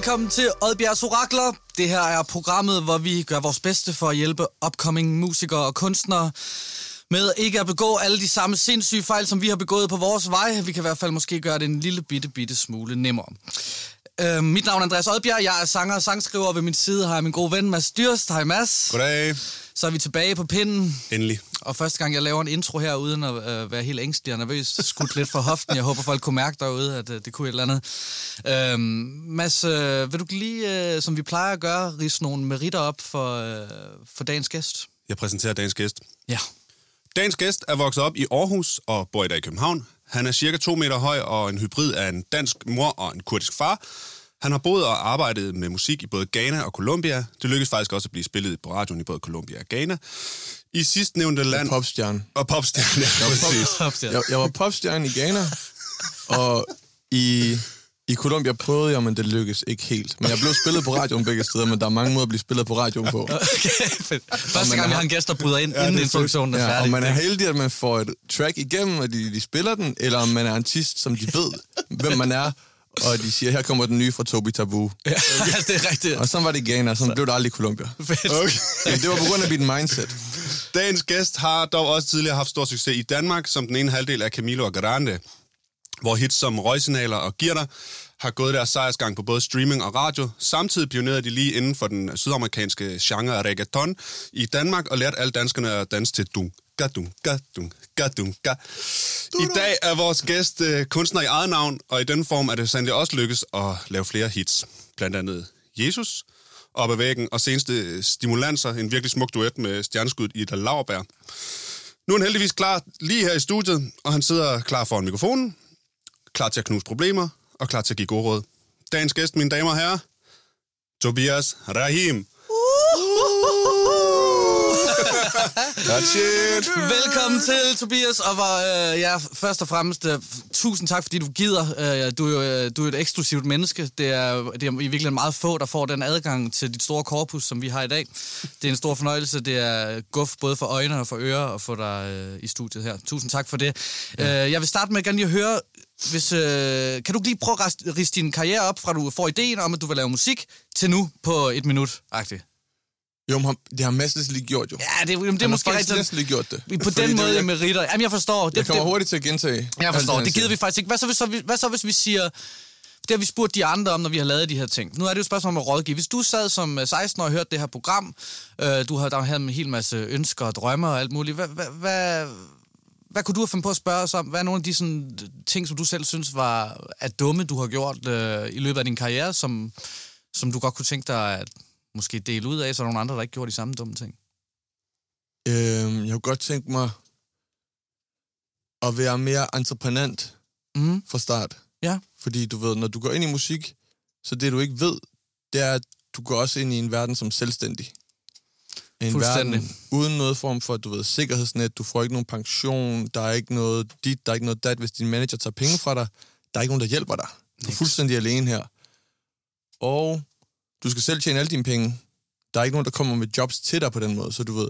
Velkommen til Oddbjergs Orakler. Det her er programmet, hvor vi gør vores bedste for at hjælpe upcoming musikere og kunstnere med ikke at begå alle de samme sindssyge fejl, som vi har begået på vores vej. Vi kan i hvert fald måske gøre det en lille bitte, bitte smule nemmere. Uh, mit navn er Andreas Oddbjerg. Jeg er sanger og sangskriver. Ved min side har jeg min gode ven Mads Dyrst. Hej Mads. Goddag. Så er vi tilbage på pinden. Endelig. Og første gang, jeg laver en intro her, uden at øh, være helt ængstelig og nervøs, skudt lidt fra hoften. Jeg håber, folk kunne mærke derude, at øh, det kunne et eller andet. Øhm, Mads, øh, vil du lige, øh, som vi plejer at gøre, rise nogle meritter op for, øh, for dagens gæst? Jeg præsenterer dagens gæst. Ja. Dagens gæst er vokset op i Aarhus og bor i dag i København. Han er cirka to meter høj og en hybrid af en dansk mor og en kurdisk far. Han har boet og arbejdet med musik i både Ghana og Colombia. Det lykkedes faktisk også at blive spillet på radioen i både Colombia og Ghana. I sidst nævnte land... Popstjerne. Og popstjerne, ja, præcis. Jeg, jeg var popstjerne i Ghana, og i, i Colombia prøvede jeg, men det lykkedes ikke helt. Men jeg blev spillet på radioen begge steder, men der er mange måder at blive spillet på radioen på. Okay, fedt. Første gang, vi har en gæst, der bryder ind, ja, inden introduktionen er ja, færdig. og man er heldig, at man får et track igennem, og de, de spiller den, eller om man er artist, som de ved, hvem man er, og de siger, her kommer den nye fra Tobi Tabu. Ja, det er rigtigt. Og så var det i Ghana, så blev det aldrig i Colombia. Fedt. Okay. Men det var på grund af mit mindset. Dagens gæst har dog også tidligere haft stor succes i Danmark, som den ene halvdel af Camilo og Grande, hvor hits som Røgsignaler og Girter har gået deres sejrsgang på både streaming og radio. Samtidig pionerede de lige inden for den sydamerikanske genre reggaeton i Danmark og lærte alle danskerne at danse til dung, gadung, gadung, gadung, ga. I dag er vores gæst øh, kunstner i eget navn, og i den form er det sandelig også lykkes at lave flere hits. Blandt andet Jesus, op ad væggen, og seneste Stimulanser, en virkelig smuk duet med stjerneskuddet Ida Lauerberg. Nu er han heldigvis klar lige her i studiet, og han sidder klar foran mikrofonen, klar til at knuse problemer, og klar til at give gode råd. Dagens gæst, mine damer og herrer, Tobias Rahim. That's it. Velkommen til, Tobias, og var, øh, ja, først og fremmest, øh, tusind tak, fordi du gider. Øh, du, er øh, du er et eksklusivt menneske. Det er, det er i virkeligheden meget få, der får den adgang til dit store korpus, som vi har i dag. Det er en stor fornøjelse. Det er guf både for øjne og for ører at få dig øh, i studiet her. Tusind tak for det. Ja. Øh, jeg vil starte med gerne lige at høre, hvis, øh, kan du lige prøve at riste din karriere op, fra du får ideen om, at du vil lave musik, til nu på et minut -agtigt. Jo, men det har Mads lige gjort jo. Ja, det, jamen, det er Han har måske rigtigt. næsten lige gjort det. På Fordi den det måde jeg- med ritter. Jamen, jeg forstår. Det, Jeg kommer det, hurtigt til at gentage. jeg forstår. han Det gider vi faktisk ikke. Hvad så, hvis, så, vi- hvad så, hvis vi siger... Det har vi spurgt de andre om, når vi har lavet de her ting. Nu er det jo et spørgsmål om at rådgive. Hvis du sad som øh, 16 år og hørte det her program, øh, du har der havde en hel masse ønsker og drømme og alt muligt. Hvad, hvad, hvad, hvad kunne du have fundet på at spørge os om? Hvad er nogle af de sådan, ting, som du selv synes var er dumme, du har gjort øh, i løbet af din karriere, som, som du godt kunne tænke dig at måske dele ud af, så er der nogle andre, der ikke gjorde de samme dumme ting? Øhm, jeg kunne godt tænke mig at være mere entreprenant Mm. fra start. Ja. Fordi du ved, når du går ind i musik, så det du ikke ved, det er, at du går også ind i en verden som selvstændig. En verden uden noget form for, du ved, sikkerhedsnet, du får ikke nogen pension, der er ikke noget dit, der er ikke noget dat, hvis din manager tager penge fra dig, der er ikke nogen, der hjælper dig. Du er fuldstændig alene her. Og du skal selv tjene alle dine penge. Der er ikke nogen, der kommer med jobs til dig på den måde, så du ved.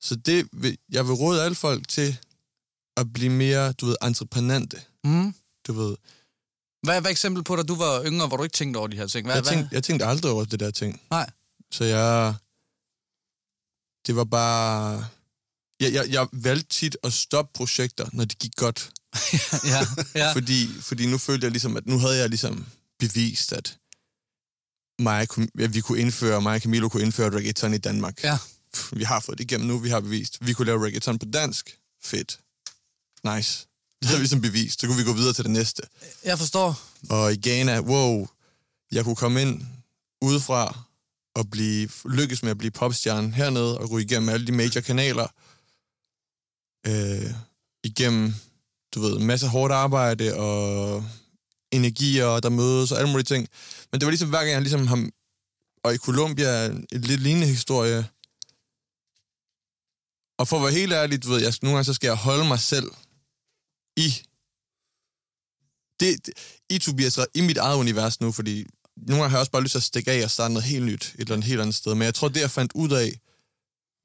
Så det vil, jeg vil råde alle folk til at blive mere, du ved, entreprenante. Mm. Du ved, Hvad er eksempel på, da du var yngre, hvor du ikke tænkte over de her ting? Hvad, jeg, hvad? tænkte, jeg tænkte aldrig over det der ting. Nej. Så jeg... Det var bare... Jeg, jeg, jeg valgte tit at stoppe projekter, når det gik godt. ja, ja. Fordi, fordi nu følte jeg ligesom, at nu havde jeg ligesom bevist, at mig, at vi kunne indføre, mig og Camilo kunne indføre reggaeton i Danmark. Ja. Vi har fået det igennem nu, vi har bevist. Vi kunne lave reggaeton på dansk. Fedt. Nice. Det havde vi ligesom bevist. Så kunne vi gå videre til det næste. Jeg forstår. Og i Ghana, wow, jeg kunne komme ind udefra og blive, lykkes med at blive popstjerne hernede og ryge igennem alle de major kanaler. Øh, igennem, du ved, masser af hårdt arbejde og energier, der mødes og alle mulige ting. Men det var ligesom hver gang, jeg ligesom ham... Og i Colombia, en lidt lignende historie. Og for at være helt ærlig, du ved, jeg, nogle gange så skal jeg holde mig selv i det, det, i Tobias, i mit eget univers nu, fordi nogle gange har jeg også bare lyst til at stikke af og starte noget helt nyt, et eller andet helt andet sted. Men jeg tror, det jeg fandt ud af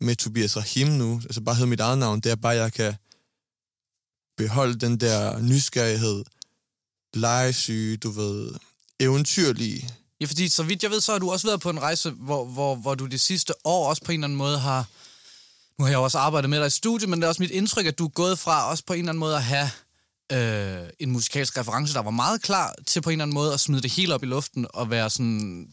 med Tobias Rahim nu, altså bare hedde mit eget navn, det er bare, at jeg kan beholde den der nysgerrighed, legesyge, du ved, eventyrlige Ja, fordi så vidt jeg ved, så har du også været på en rejse, hvor, hvor, hvor du det sidste år også på en eller anden måde har... Nu har jeg også arbejdet med dig i studiet, men det er også mit indtryk, at du er gået fra også på en eller anden måde at have øh, en musikalsk reference, der var meget klar til på en eller anden måde at smide det hele op i luften og være sådan...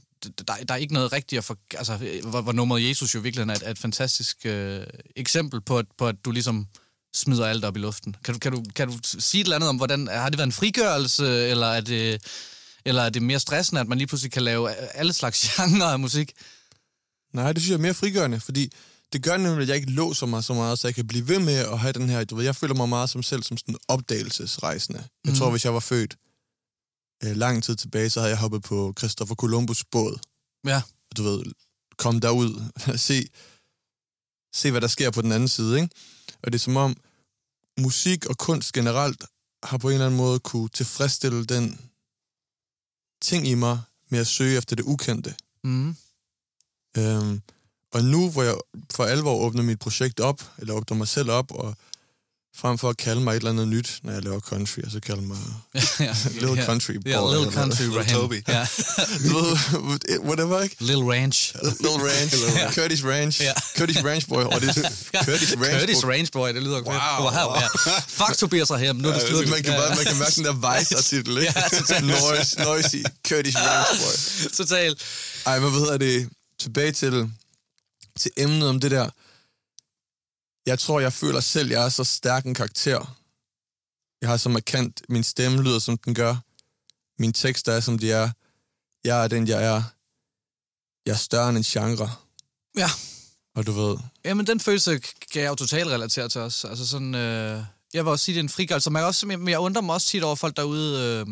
Der, der er ikke noget rigtigt at for... Altså, øh, hvor, hvor nummeret Jesus jo virkelig er et, et fantastisk øh, eksempel på at, på, at du ligesom smider alt op i luften. Kan du, kan, du, kan du sige et eller andet om, hvordan... Har det været en frigørelse, eller er det, eller er det mere stressende, at man lige pludselig kan lave alle slags genrer af musik? Nej, det synes jeg er mere frigørende, fordi det gør nemlig, at jeg ikke låser mig så meget, så jeg kan blive ved med at have den her, du ved, jeg føler mig meget som selv som sådan opdagelsesrejsende. Jeg Mhm. tror, hvis jeg var født øh, lang tid tilbage, så havde jeg hoppet på Christopher Columbus båd. Ja. Du ved, kom derud, se, se, hvad der sker på den anden side, ikke? Og det er som om, musik og kunst generelt har på en eller anden måde kunne tilfredsstille den ting i mig med at søge efter det ukendte. Mm. Øhm, og nu, hvor jeg for alvor åbner mit projekt op, eller åbner mig selv op, og frem for at kalde mig et eller andet nyt, når jeg laver country, og så kalde mig ja, Little Country Boy. Ja, Little Country Little. Toby. Du ved, whatever, ikke? Little Ranch. Little Ranch, Curtis Ranch, Ja. Curtis Ranch Boy, og det er Curtis Ranch Curtis Boy. Range Boy, det lyder godt. Wow. wow ja. Fuck Tobias Rahim, nu er det slut. man, kan bare, man kan mærke den der Vice-artikel, ikke? Ja, totalt. Noise, noisy, Curtis Ranch Boy. Total. Ej, hvad hedder det? Tilbage til, til emnet om det der. Jeg tror, jeg føler selv, jeg er så stærk en karakter. Jeg har så markant, min stemme lyder, som den gør. Min tekster er, som de er. Jeg er den, jeg er. Jeg er større end en genre. Ja. Og du ved, Jamen, den følelse kan jeg jo totalt relatere til os. Altså sådan, øh, jeg vil også sige, det er en frigørelse. Man kan også, men jeg undrer mig også tit over folk derude, øh,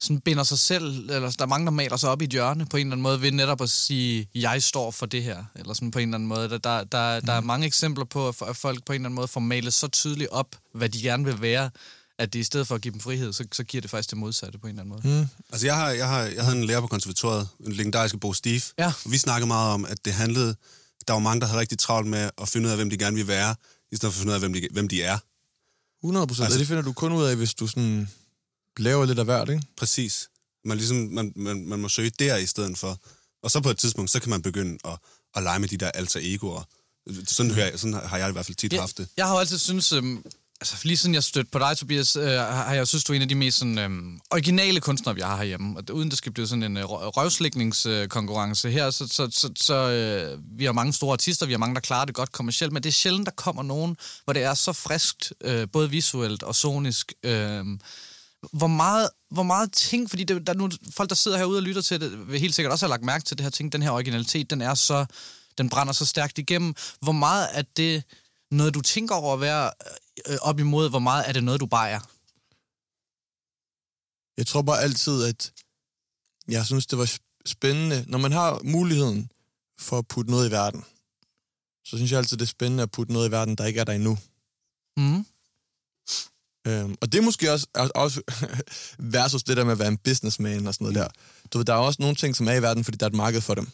sådan binder sig selv, eller der er mange, der maler sig op i et hjørne på en eller anden måde, ved netop at sige, jeg står for det her, eller sådan på en eller anden måde. Der, der, der, der er mange eksempler på, at folk på en eller anden måde får malet så tydeligt op, hvad de gerne vil være, at det i stedet for at give dem frihed, så, så giver det faktisk det modsatte på en eller anden måde. mm, Altså, jeg, har, jeg, har, jeg havde en lærer på konservatoriet, en legendariske Bo Steve. Ja. Og vi snakkede meget om, at det handlede... Der var mange, der havde rigtig travlt med at finde ud af, hvem de gerne vil være, i stedet for at finde ud af, hvem de, hvem de er. 100 procent. Altså- Altså, det finder du kun ud af, hvis du sådan laver lidt af hvert, ikke? Præcis. Man, ligesom, man, man, man må søge der i stedet for. Og så på et tidspunkt, så kan man begynde at, at lege med de der alter egoer. Sådan, hører jeg, sådan har jeg i hvert fald tit Ja, haft det. Jeg har jo altid synes, øhm, altså lige siden jeg stødte på dig, Tobias, øh, har jeg synes, du er en af de mest sådan, øh, originale kunstnere, vi har herhjemme. Og uden det skal blive sådan en øh, røvslægningskonkurrence øh, her, så, så, så, så øh, vi har mange store artister, vi har mange, der klarer det godt kommercielt, men det er sjældent, der kommer nogen, hvor det er så friskt, øh, både visuelt og sonisk. Øh, hvor meget, hvor meget ting, fordi det, der er nu folk, der sidder herude og lytter til det, vil helt sikkert også have lagt mærke til det her ting, den her originalitet, den er så, den brænder så stærkt igennem. Hvor meget er det noget, du tænker over at være øh, op imod, hvor meget er det noget, du bare er? Jeg tror bare altid, at jeg synes, det var sp- spændende. Når man har muligheden for at putte noget i verden, så synes jeg altid, det er spændende at putte noget i verden, der ikke er der endnu. Mm. Øhm, og det er måske også, også- også versus det der med at være en businessman og sådan noget der. Du ved, der er også nogle ting, som er i verden, fordi der er et marked for dem.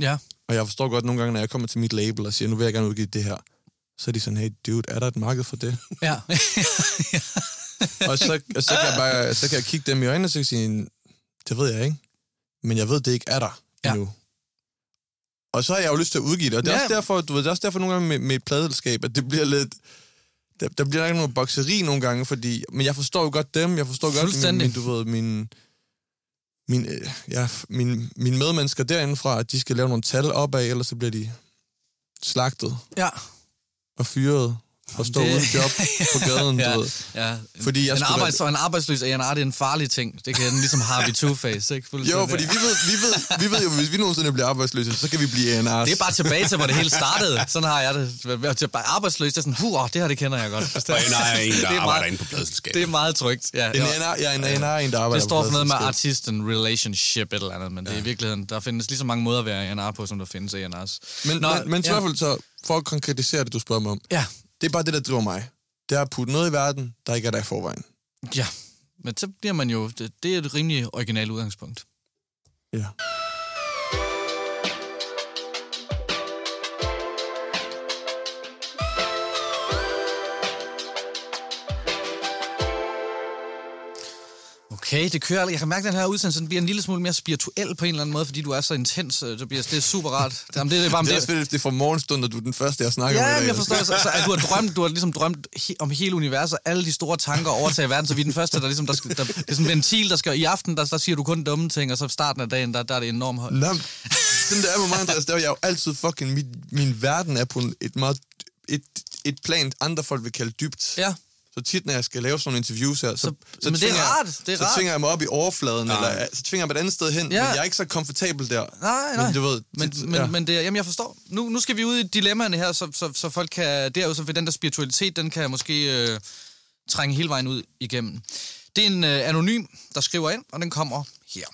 Ja. Og jeg forstår godt nogle gange, når jeg kommer til mit label og siger, nu vil jeg gerne udgive det her, så er de sådan, hey dude, er der et marked for det? Ja. og så, og så, kan jeg bare, så kan jeg kigge dem i øjnene og så sige, det ved jeg ikke. Men jeg ved, det ikke er der Ja. endnu. Og så har jeg jo lyst til at udgive det. Og det er, Ja. også, derfor, du ved, det er også derfor nogle gange med, med et pladelskab, at det bliver lidt... Der, der bliver ikke noget bokseri nogle gange, fordi... Men jeg forstår jo godt dem, jeg forstår godt min, min, du ved, min, min, øh, ja, min, mine medmennesker derindefra, at de skal lave nogle tal opad, ellers så bliver de slagtet ja og fyrede og stå Det- uden job på gaden, ja. du ved. ja. Fordi jeg en, skulle arbejds, en arbejdsløs A&R, det er en farlig ting. Det kan den ligesom Harvey Two-Face, ikke? Jo, Fuldstændig. fordi vi ved, vi, ved, vi ved jo, hvis vi nogensinde bliver arbejdsløse, så kan vi blive en Det er bare tilbage til, hvor det hele startede. Sådan har jeg det. Arbejdsløs, det er sådan, huh, det her, det kender jeg godt. Og en er en, der Det er arbejder meget- inde på pladeselskabet. Det er meget trygt. Ja, En. NR, ja, en NR, en der arbejder Det står for noget med pladeselskab. artist and relationship et eller andet, men det er i virkeligheden, der findes lige så mange måder at være A&R på, som der findes A&R's. Men, Nå, men, men i ja. hvert fald så, for at konkretisere det, du spørger mig om, Ja, det er bare det, der driver mig. Det er at putte noget i verden, der ikke er der i forvejen. ja. Men så bliver man jo, det, det er et rimelig originalt udgangspunkt. Ja. Okay, det kører. Jeg kan mærke, at den her udsendelse den bliver en lille smule mere spirituel på en eller anden måde, fordi du er så intens, øh, Tobias. Det er super rart. Jamen, det, er bare, Det er også hvis det er fra morgenstund, og du er den første, jeg snakker Ja, med. dag. jeg forstår. Så, så, at du har drømt, du har ligesom drømt he, om hele universet, alle de store tanker overtager verden, så vi er den første, der ligesom, der, skal, der, det er sådan en ventil, der skal, i aften, der, der siger du kun dumme ting, og så starten af dagen, der, der er det enormt højt. Nå, sådan der er med mig, Andreas, der er jeg jo altid fucking, min, min verden er på et meget, et, et plan, andre folk vil kalde dybt. Ja. Så tit, når jeg skal lave sådan nogle interviews her, så, Så- men det er tvinger jeg- rart, det er så rart. tvinger jeg mig op i overfladen, Nej. eller så tvinger jeg mig et andet sted hen, Ja. men jeg er ikke så komfortabel der. Nej, nej. Men du ved, men, det- men, ja. men det, jamen, jeg forstår. Nu, nu skal vi ud i dilemmaerne her, så, så, så folk kan... Det er jo så for den der spiritualitet, den kan måske øh, trænge hele vejen ud igennem. Det er en øh, anonym, der skriver ind, og den kommer her.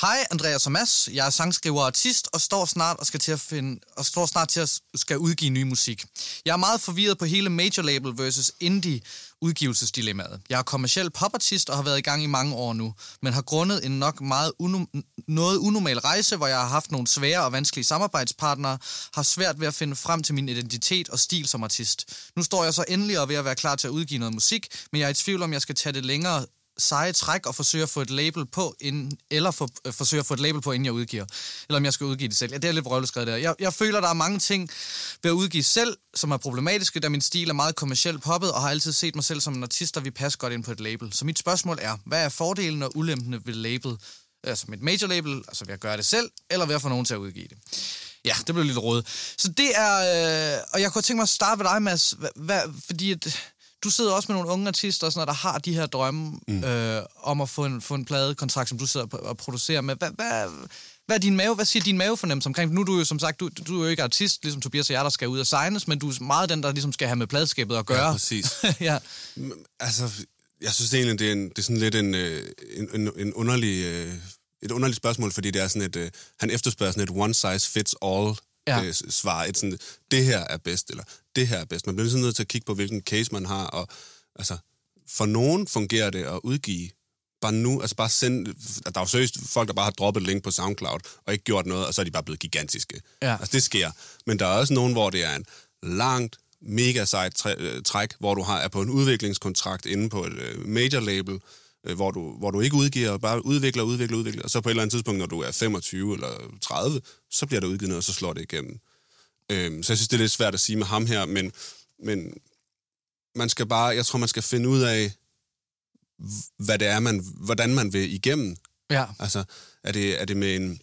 Hej, Andreas og Mads. Jeg er sangskriver og artist, og står snart og skal til at finde, og står snart til at skal udgive ny musik. Jeg er meget forvirret på hele major label versus indie udgivelsesdilemmaet. Jeg er kommersiel popartist og har været i gang i mange år nu, men har grundet en nok meget uno- noget unormal rejse, hvor jeg har haft nogle svære og vanskelige samarbejdspartnere, har svært ved at finde frem til min identitet og stil som artist. Nu står jeg så endelig og er ved at være klar til at udgive noget musik, men jeg er i tvivl om, jeg skal tage det længere seje træk og forsøge at få et label på, inden, eller for, øh, forsøge at få et label på, inden jeg udgiver. Eller om jeg skal udgive det selv. Ja, det er lidt vrøvleskrevet der. Jeg, jeg føler, der er mange ting ved at udgive selv, som er problematiske, da min stil er meget kommercielt poppet, og har altid set mig selv som en artist, der vi passe godt ind på et label. Så mit spørgsmål er, hvad er fordelen og ulempene ved label? Øh, altså mit major label, altså ved at gøre det selv, eller ved at få nogen til at udgive det. Ja, det blev lidt råd. Så det er... Øh, og jeg kunne tænke mig at starte med dig, Mads. hva, hvad, fordi at, du sidder også med nogle unge artister, og sådan noget, der har de her drømme mm. øh, om at få en, få en pladekontrakt, som du sidder og producerer med. Hvad, hvad, hvad, er din mave, hvad siger din mavefornemmelse omkring? Nu er du jo som sagt, du, du er jo ikke artist, ligesom Tobias og jeg, der skal ud og signes, men du er meget den, der ligesom skal have med pladeskabet at gøre. Ja, præcis. ja. Altså, jeg synes egentlig, det er, en, det er sådan lidt en, øh, en, en, en underlig, øh, et underligt spørgsmål, fordi det er sådan et, øh, han efterspørger sådan et one size fits all Ja. øh, svar. Et sådan, det her er bedst, eller det her er bedst. Man bliver sådan nødt til at kigge på, hvilken case man har, og altså, for nogen fungerer det at udgive bare nu, altså bare sende, der er jo seriøst folk, der bare har droppet et link på SoundCloud, og ikke gjort noget, og så er de bare blevet gigantiske. Ja. Altså det sker. Men der er også nogen, hvor det er en langt, mega sejt træ, øh, træk, hvor du har, er på en udviklingskontrakt inde på et øh, major label, hvor, du, hvor du ikke udgiver, bare udvikler, udvikler, udvikler, og så på et eller andet tidspunkt, når du er 25 eller 30, så bliver der udgivet noget, og så slår det igennem. Øhm, så jeg synes, det er lidt svært at sige med ham her, men, men man skal bare, jeg tror, man skal finde ud af, hvad det er, man, hvordan man vil igennem. ja. Altså, er det, er det med en...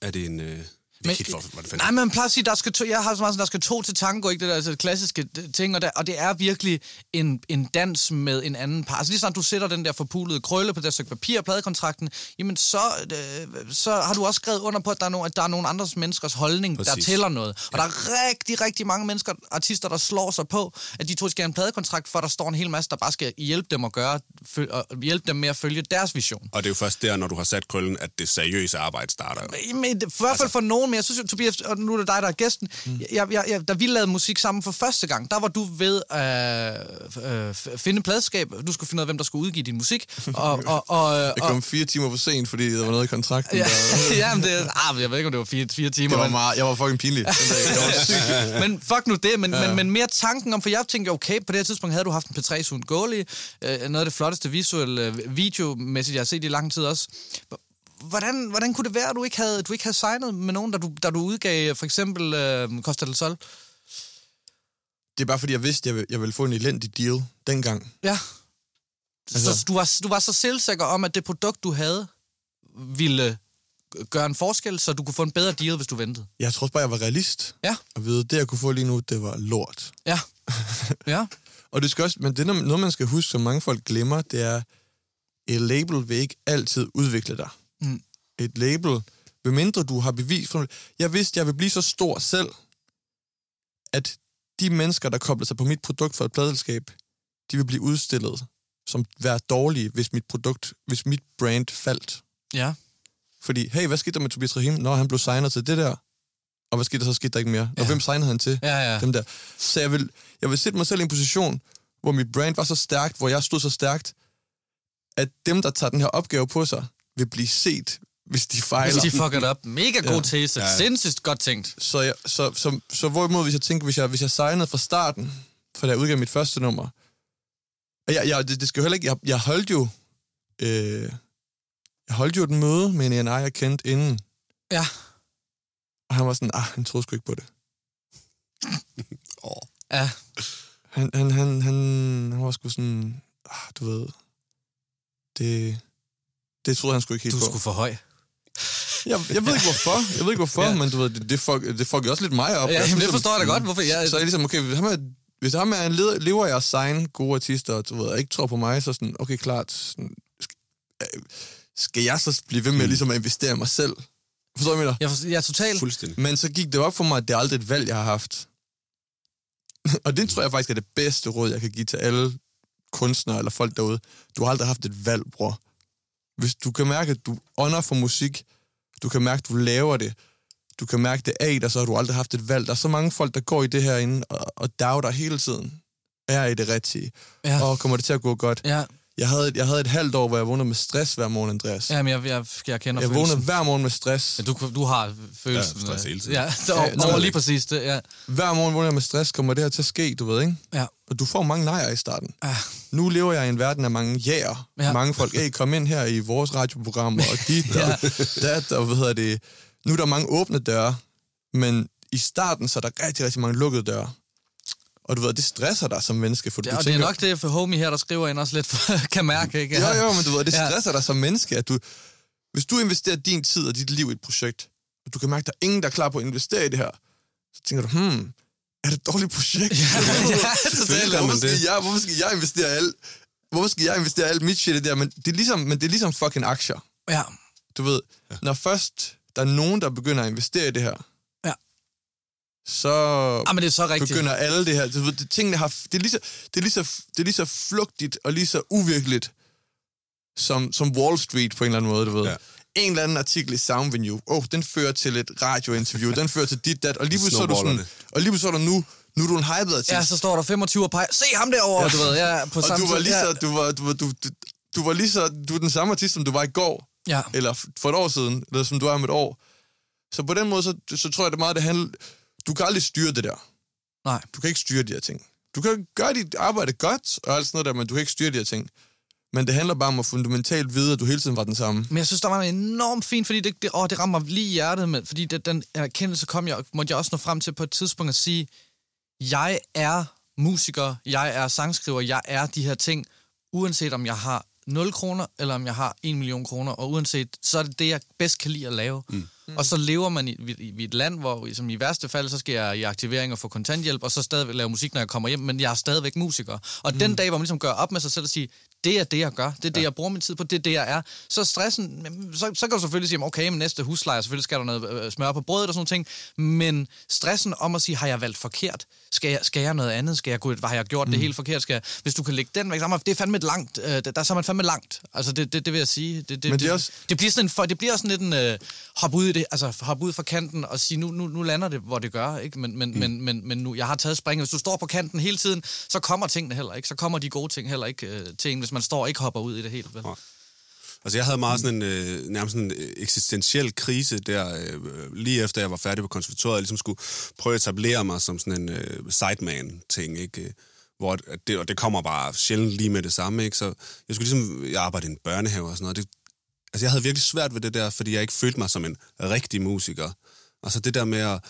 Er det en... Øh, det er Men- helt for, hvordan fanden- Nej, men plejer at sige, der skal to, jeg har så meget sådan, der skal to til tango, ikke det der altså, klassiske ting, og, der, og det er virkelig en, en dans med en anden par. Altså lige snart du sætter den der forpulede krølle på det stykke papir, pladekontrakten, jamen så, øh, så har du også skrevet under på, at der er, nogle, at der er nogle andres menneskers holdning, Præcis. der tæller noget. Og der er rigtig, rigtig mange mennesker, artister, der slår sig på, at de to skal have en pladekontrakt, for der står en hel masse, der bare skal hjælpe dem at gøre, føl, og hjælpe dem med at følge deres vision. Og det er jo først der, når du har sat krøllen, at det seriøse arbejde starter. Men, det- for hvert fald for nogen, men jeg synes jo, Tobias, og nu er det dig, der er gæsten. Mm. Jeg, jeg, jeg, da vi lavede musik sammen for første gang, der var du ved at øh, øh, finde pladskab. Du skulle finde ud af, hvem der skulle udgive din musik. Og, og, og, Jeg og, kom fire timer for sent, fordi der var noget i kontrakten. ja, Der, ja, men det, ah, jeg ved ikke, om det var fire, fire timer. det var men- meget, jeg var fucking pinlig. Jeg var syg. men fuck nu det, men, ja. men, men mere tanken om, for jeg tænkte, okay, på det her tidspunkt havde du haft en P3 Sun Goalie, øh, noget af det flotteste visuelle øh, videomæssigt, jeg har set i lang tid også. Hvordan, hvordan kunne det være, at du ikke havde, du ikke havde signet med nogen, da du, da du udgav for eksempel øh, Costa del Sol? Det er bare fordi, jeg vidste, jeg ville, jeg ville få en elendig deal dengang. Ja. Altså, så du var, du var så selvsikker om, at det produkt, du havde, ville gøre en forskel, så du kunne få en bedre deal, hvis du ventede. Jeg tror bare, jeg var realist. Ja. Og ved, det jeg kunne få lige nu, det var lort. Ja. Ja. Og det skal også, men det noget, man skal huske, som mange folk glemmer, det er, et label vil ikke altid udvikle dig. Mm. Et label, medmindre du har bevis for Jeg vidste, jeg vil blive så stor selv, at de mennesker, der kobler sig på mit produkt for et pladelskab, de vil blive udstillet som være dårlige, hvis mit produkt, hvis mit brand faldt. Ja. Fordi, hey, hvad skete der med Tobias Rahim? Når han blev signet til det der. Og hvad skete der så? Skete der ikke mere? Og Ja. hvem signede han til? Ja, ja. Dem der. Så jeg vil, jeg vil sætte mig selv i en position, hvor mit brand var så stærkt, hvor jeg stod så stærkt, at dem, der tager den her opgave på sig, vil blive set, hvis de fejler. Hvis de fucker det op. Mega god Ja. tese. Ja. Sindssygt godt tænkt. Så, jeg, så, så, så hvorimod, hvis jeg tænker, hvis jeg, hvis jeg signede fra starten, for da jeg udgav mit første nummer, og jeg, jeg, det, det skal jo heller ikke, jeg, jeg holdt jo øh, jeg holdt jo et møde med en A&R, jeg kendte inden, Ja. og han var sådan, ah, han troede sgu ikke på det. Åh. Ja. Han, han, han, han, han var sgu sådan, ah, du ved, det, det troede han sgu ikke helt Du på. skulle for høj. Jeg, jeg ved ikke hvorfor, jeg ved ikke hvorfor, Ja. men du ved, det, det, fuck, det fucker jo også lidt mig op. Ja, Altså, jamen, det forstår jeg da godt, hvorfor jeg... Så er jeg ligesom, okay, hvis ham er, hvis ham er en leder, lever jeg at signe gode artister, og du ved, og ikke tror på mig, så sådan, okay, klart, sådan, skal, øh, skal jeg så blive ved med Mm. ligesom at investere i mig selv? Forstår du, hvad jeg mener? Jeg, jeg er totalt... Fuldstændig. Men så gik det op for mig, at det er aldrig et valg, jeg har haft. og det tror jeg faktisk er det bedste råd, jeg kan give til alle kunstnere eller folk derude. Du har aldrig haft et valg, bror. Hvis du kan mærke, at du ånder for musik, du kan mærke, at du laver det, du kan mærke det af dig, så har du aldrig haft et valg. Der er så mange folk, der går i det her inde og, og doubter hele tiden. Er i det rigtige? Ja. Og kommer det til at gå godt? Ja, Jeg havde, jeg havde et halvt år, hvor jeg vågnede med stress hver morgen, Andreas. ja men jeg, jeg, jeg kender jeg følelsen. vågnede hver morgen med stress. Ja, du, du har følelsen. Ja, stress hele tiden. Ja, så, Ja, over, det- lige præcis det, ja. Hver morgen vågner jeg med stress, kommer det her til at ske, du ved, ikke? Ja. Og du får mange nejer i starten. Ja. Nu lever jeg i en verden af mange jæger. Ja. Ja. Mange folk, hey, kom ind her i vores radioprogram, og dit og dat, og hvad hedder det. Nu er der mange åbne døre, men i starten, så er der rigtig, rigtig mange lukkede døre. Og du ved, det stresser dig som menneske, for Ja, du og tænker... det er nok det, for homie her, der skriver ind også lidt, for, kan mærke, ikke? Jo, jo, men du ved, det Ja. stresser dig som menneske, at du... Hvis du investerer din tid og dit liv i et projekt, og du kan mærke, at der er ingen, der er klar på at investere i det her, så tænker du, hmm, er det et dårligt projekt? Ja, ja, man hvorfor, skal det. jeg, hvorfor skal jeg investere alt? Hvorfor skal jeg investere alt mit shit i det der? Men det er ligesom, men det er ligesom fucking aktier. Ja, Du ved, ja. når først der er nogen, der begynder at investere i det her, Ja. Så ah, men det er så rigtigt. begynder alle det her. Ved, det, tingene har, det, er lige så, det, er lige så, det er lige så flugtigt og lige så uvirkeligt som, som Wall Street på en eller anden måde, du ved. Ja. En eller anden artikel i Sound Venue, oh, den fører til et radiointerview, den fører til dit, dat, og lige pludselig så du sådan, og lige pludselig så er du nu, nu er du en hyped artist. Ja, så står der 25 og peger. Se ham derovre, ja. du ved. Ja, på og samme du var lige så, du var, du var, du, du, du var lige så, du er den samme artist, som du var i går, Ja. eller for et år siden, eller som du er om et år. Så på den måde, så, så tror jeg, det meget, det handler... Du kan aldrig styre det der. Nej. Du kan ikke styre de her ting. Du kan gøre dit arbejde godt, og alt sådan noget der, men du kan ikke styre de her ting. Men det handler bare om at fundamentalt vide, at du hele tiden var den samme. Men jeg synes, der var enormt fint, fordi det, det, åh, det rammer mig lige i hjertet, med, fordi det, den erkendelse kom jeg, måtte jeg også nå frem til på et tidspunkt at sige, jeg er musiker, jeg er sangskriver, jeg er de her ting, uanset om jeg har 0 kroner, eller om jeg har 1 million kroner, og uanset, så er det det, jeg bedst kan lide at lave. Mm. Og så lever man i, i, i et land, hvor som i værste fald, så skal jeg i aktivering og få kontanthjælp, og så stadigvæk lave musik, når jeg kommer hjem, men jeg er stadigvæk musiker. Og mm. den dag, hvor man ligesom gør op med sig selv og siger, det er det, jeg gør, det er det, jeg bruger min tid på, det er det, jeg er, så stressen, så, så kan du selvfølgelig sige, okay, men næste husleje, selvfølgelig skal der noget øh, smør på brødet og sådan nogle ting, men stressen om at sige, har jeg valgt forkert? Skal jeg, skal jeg noget andet? Skal jeg har jeg gjort mm. det helt forkert? Skal jeg, hvis du kan lægge den væk, så det er fandme et langt, øh, der, er så er man fandme langt. Altså, det, det, det vil jeg sige. Det, det, Men det også- det bliver sådan en, for, det bliver sådan lidt en øh, hop ud i det, altså hop ud fra kanten og sige, nu, nu, nu lander det, hvor det gør, ikke? Men, men, mm. men, men, men nu, jeg har taget springet. Hvis du står på kanten hele tiden, så kommer tingene heller ikke. Så kommer de gode ting heller ikke øh, til en, hvis man står og ikke hopper ud i det helt. Vel? Nej. Altså, jeg havde meget sådan en, øh, nærmest sådan en øh, eksistentiel krise der, øh, lige efter jeg var færdig på konservatoriet, jeg ligesom skulle prøve at etablere mig som sådan en øh, sideman-ting, ikke? Øh, hvor det, og det kommer bare sjældent lige med det samme, ikke? Så jeg skulle ligesom, jeg arbejdede i en børnehave og sådan noget. Det, altså, jeg havde virkelig svært ved det der, fordi jeg ikke følte mig som en rigtig musiker. Og så det der med at,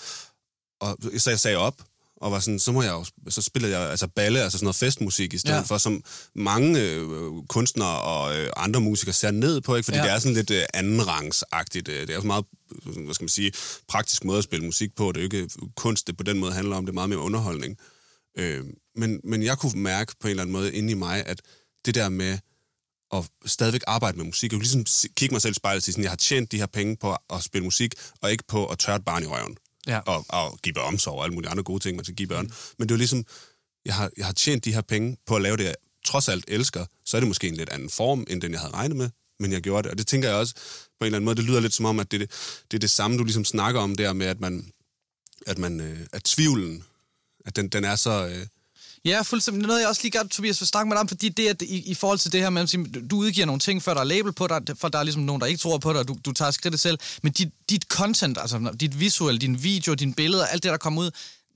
og, så jeg sagde op, og var sådan, så må jeg jo, så spillede jeg altså balle, altså sådan noget festmusik i stedet Ja. for, som mange øh, kunstnere og øh, andre musikere ser ned på, ikke? fordi Ja. det er sådan lidt øh, andenrangsagtigt. Øh, det er jo meget, øh, hvad skal man sige, praktisk måde at spille musik på. Det er jo ikke kunst, det på den måde handler om, det er meget mere underholdning. Øh, men, men jeg kunne mærke på en eller anden måde inde i mig, at det der med at stadigvæk arbejde med musik, jeg kunne ligesom kigge mig selv i spejlet og sige, sådan, jeg har tjent de her penge på at spille musik, og ikke på at tørre et barn i røven Ja. og, og give omsorg og alle mulige andre gode ting, man skal give børn. Men det er jo ligesom, jeg har, jeg har tjent de her penge på at lave det, jeg trods alt elsker, så er det måske en lidt anden form, end den jeg havde regnet med, men jeg gjorde det. Og det tænker jeg også på en eller anden måde, det lyder lidt som om, at det, det, det er det samme, du ligesom snakker om der med, at man, at man, øh, at tvivlen, at den, den er så... Øh, Ja, fuldstændig. Noget, jeg også lige gerne, Tobias, vil snakke med dig om, fordi det er i, i forhold til det her med, at du udgiver nogle ting, før der er label på dig, for der er ligesom nogen, der ikke tror på dig, og du, du tager skridtet selv. Men dit, dit content, altså dit visuelle, din video, dine billeder, alt det, der kommer ud,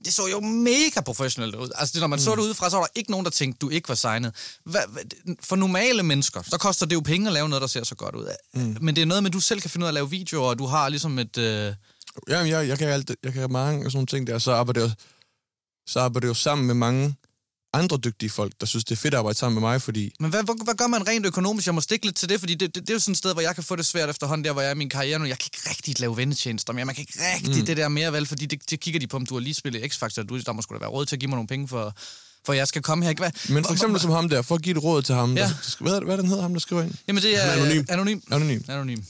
det så jo mega professionelt ud. Altså, det, når man mm. så det udefra, så var der ikke nogen, der tænkte, du ikke var signet. Hva, hva, for normale mennesker, så koster det jo penge at lave noget, der ser så godt ud. Mm. Men det er noget med, at du selv kan finde ud af at lave videoer, og du har ligesom et... Øh... Jamen, jeg, jeg, kan alt, jeg kan mange af sådan nogle ting der, så arbejder jeg, så arbejder jeg jo sammen med mange andre dygtige folk, der synes, det er fedt at arbejde sammen med mig, fordi... Men hvad, hvad, hvad gør man rent økonomisk? Jeg må stikke lidt til det, fordi det, det, det er jo sådan et sted, hvor jeg kan få det svært efterhånden, der hvor jeg er i min karriere nu. Jeg kan ikke rigtig lave vennetjenester, men man kan ikke rigtig mm. det der mere vel, fordi det, det kigger de på, om du har lige spillet X-Factor, du, der må da være råd til at give mig nogle penge for, for jeg skal komme her. Ikke? Hvad? Men for eksempel som ham der, for at give et råd til ham, ja. der, hvad, hvad den hedder ham, der skriver ind? Jamen det er, er anonym. anonym. Anonym. Anonym.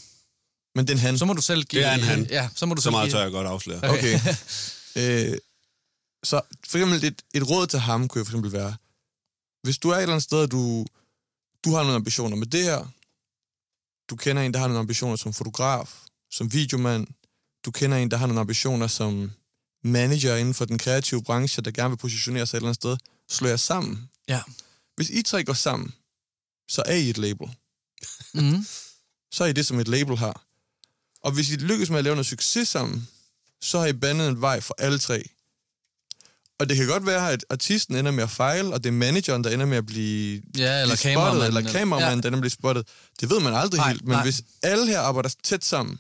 Men den han. Så må du selv give... Det er en han. Ja, så må du Så selv meget give... tør jeg godt afsløre. Okay. øh, så for eksempel et, et råd til ham kunne jo for eksempel være, hvis du er et eller andet sted, og du, du har nogle ambitioner med det her, du kender en, der har nogle ambitioner som fotograf, som videomand, du kender en, der har nogle ambitioner som manager inden for den kreative branche, der gerne vil positionere sig et eller andet sted, slå jer sammen. Ja. Hvis I tre går sammen, så er I et label. Mm. Så er I det, som et label har. Og hvis I lykkes med at lave noget succes sammen, så har I bandet en vej for alle tre. Og det kan godt være, at artisten ender med at fejle, og det er manageren, der ender med at blive, Ja, eller blive spottet, eller kameramanden, Ja. der ender med at blive spottet. Det ved man aldrig Nej, helt, men nej. hvis alle her arbejder tæt sammen,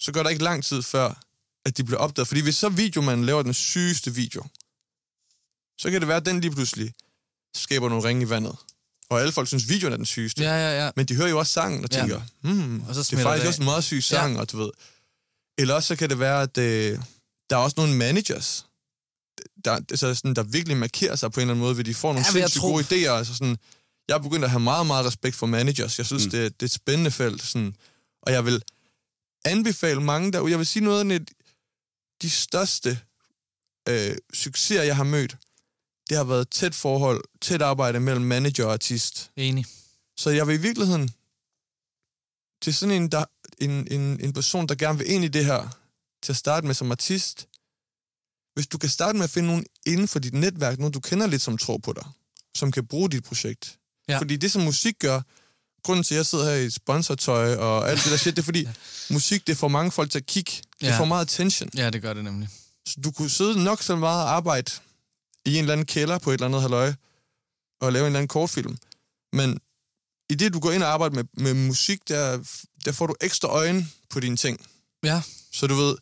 så går der ikke lang tid før, at de bliver opdaget. Fordi hvis så videomanden laver den sygeste video, så kan det være, at den lige pludselig skaber nogle ringe i vandet. Og alle folk synes, videoen er den sygeste. Ja, ja, ja. Men de hører jo også sangen og Ja. tænker, hmm, Og så det er faktisk det også en meget syg sang, ja. og du ved. Eller også så kan det være, at øh, der er også nogle managers, der, altså sådan, der virkelig markerer sig på en eller anden måde, ved de får nogle Ja, sindssygt gode idéer. Altså sådan, jeg er begyndt at have meget, meget respekt for managers. Jeg synes, mm. det, er- det er et spændende felt. Sådan, og jeg vil anbefale mange der. Jeg vil sige noget af de største øh, succeser, jeg har mødt, det har været tæt forhold, tæt arbejde mellem manager og artist. Enig. Så jeg vil i virkeligheden til sådan en, der, en, en, en person, der gerne vil ind i det her, til at starte med som artist, hvis du kan starte med at finde nogen inden for dit netværk, nogen du kender lidt, som tror på dig, som kan bruge dit projekt. Ja. Fordi det, som musik gør, grunden til, at jeg sidder her i sponsortøj og alt det der shit, det er fordi, musik, det får mange folk til at kigge. Det Ja. får meget attention. Ja, det gør det nemlig. Så du kunne sidde nok så meget og arbejde i en eller anden kælder på et eller andet halvøje, og lave en eller anden kortfilm. Men i det, du går ind og arbejder med, med musik, der, der får du ekstra øjne på dine ting. Ja. Så du ved...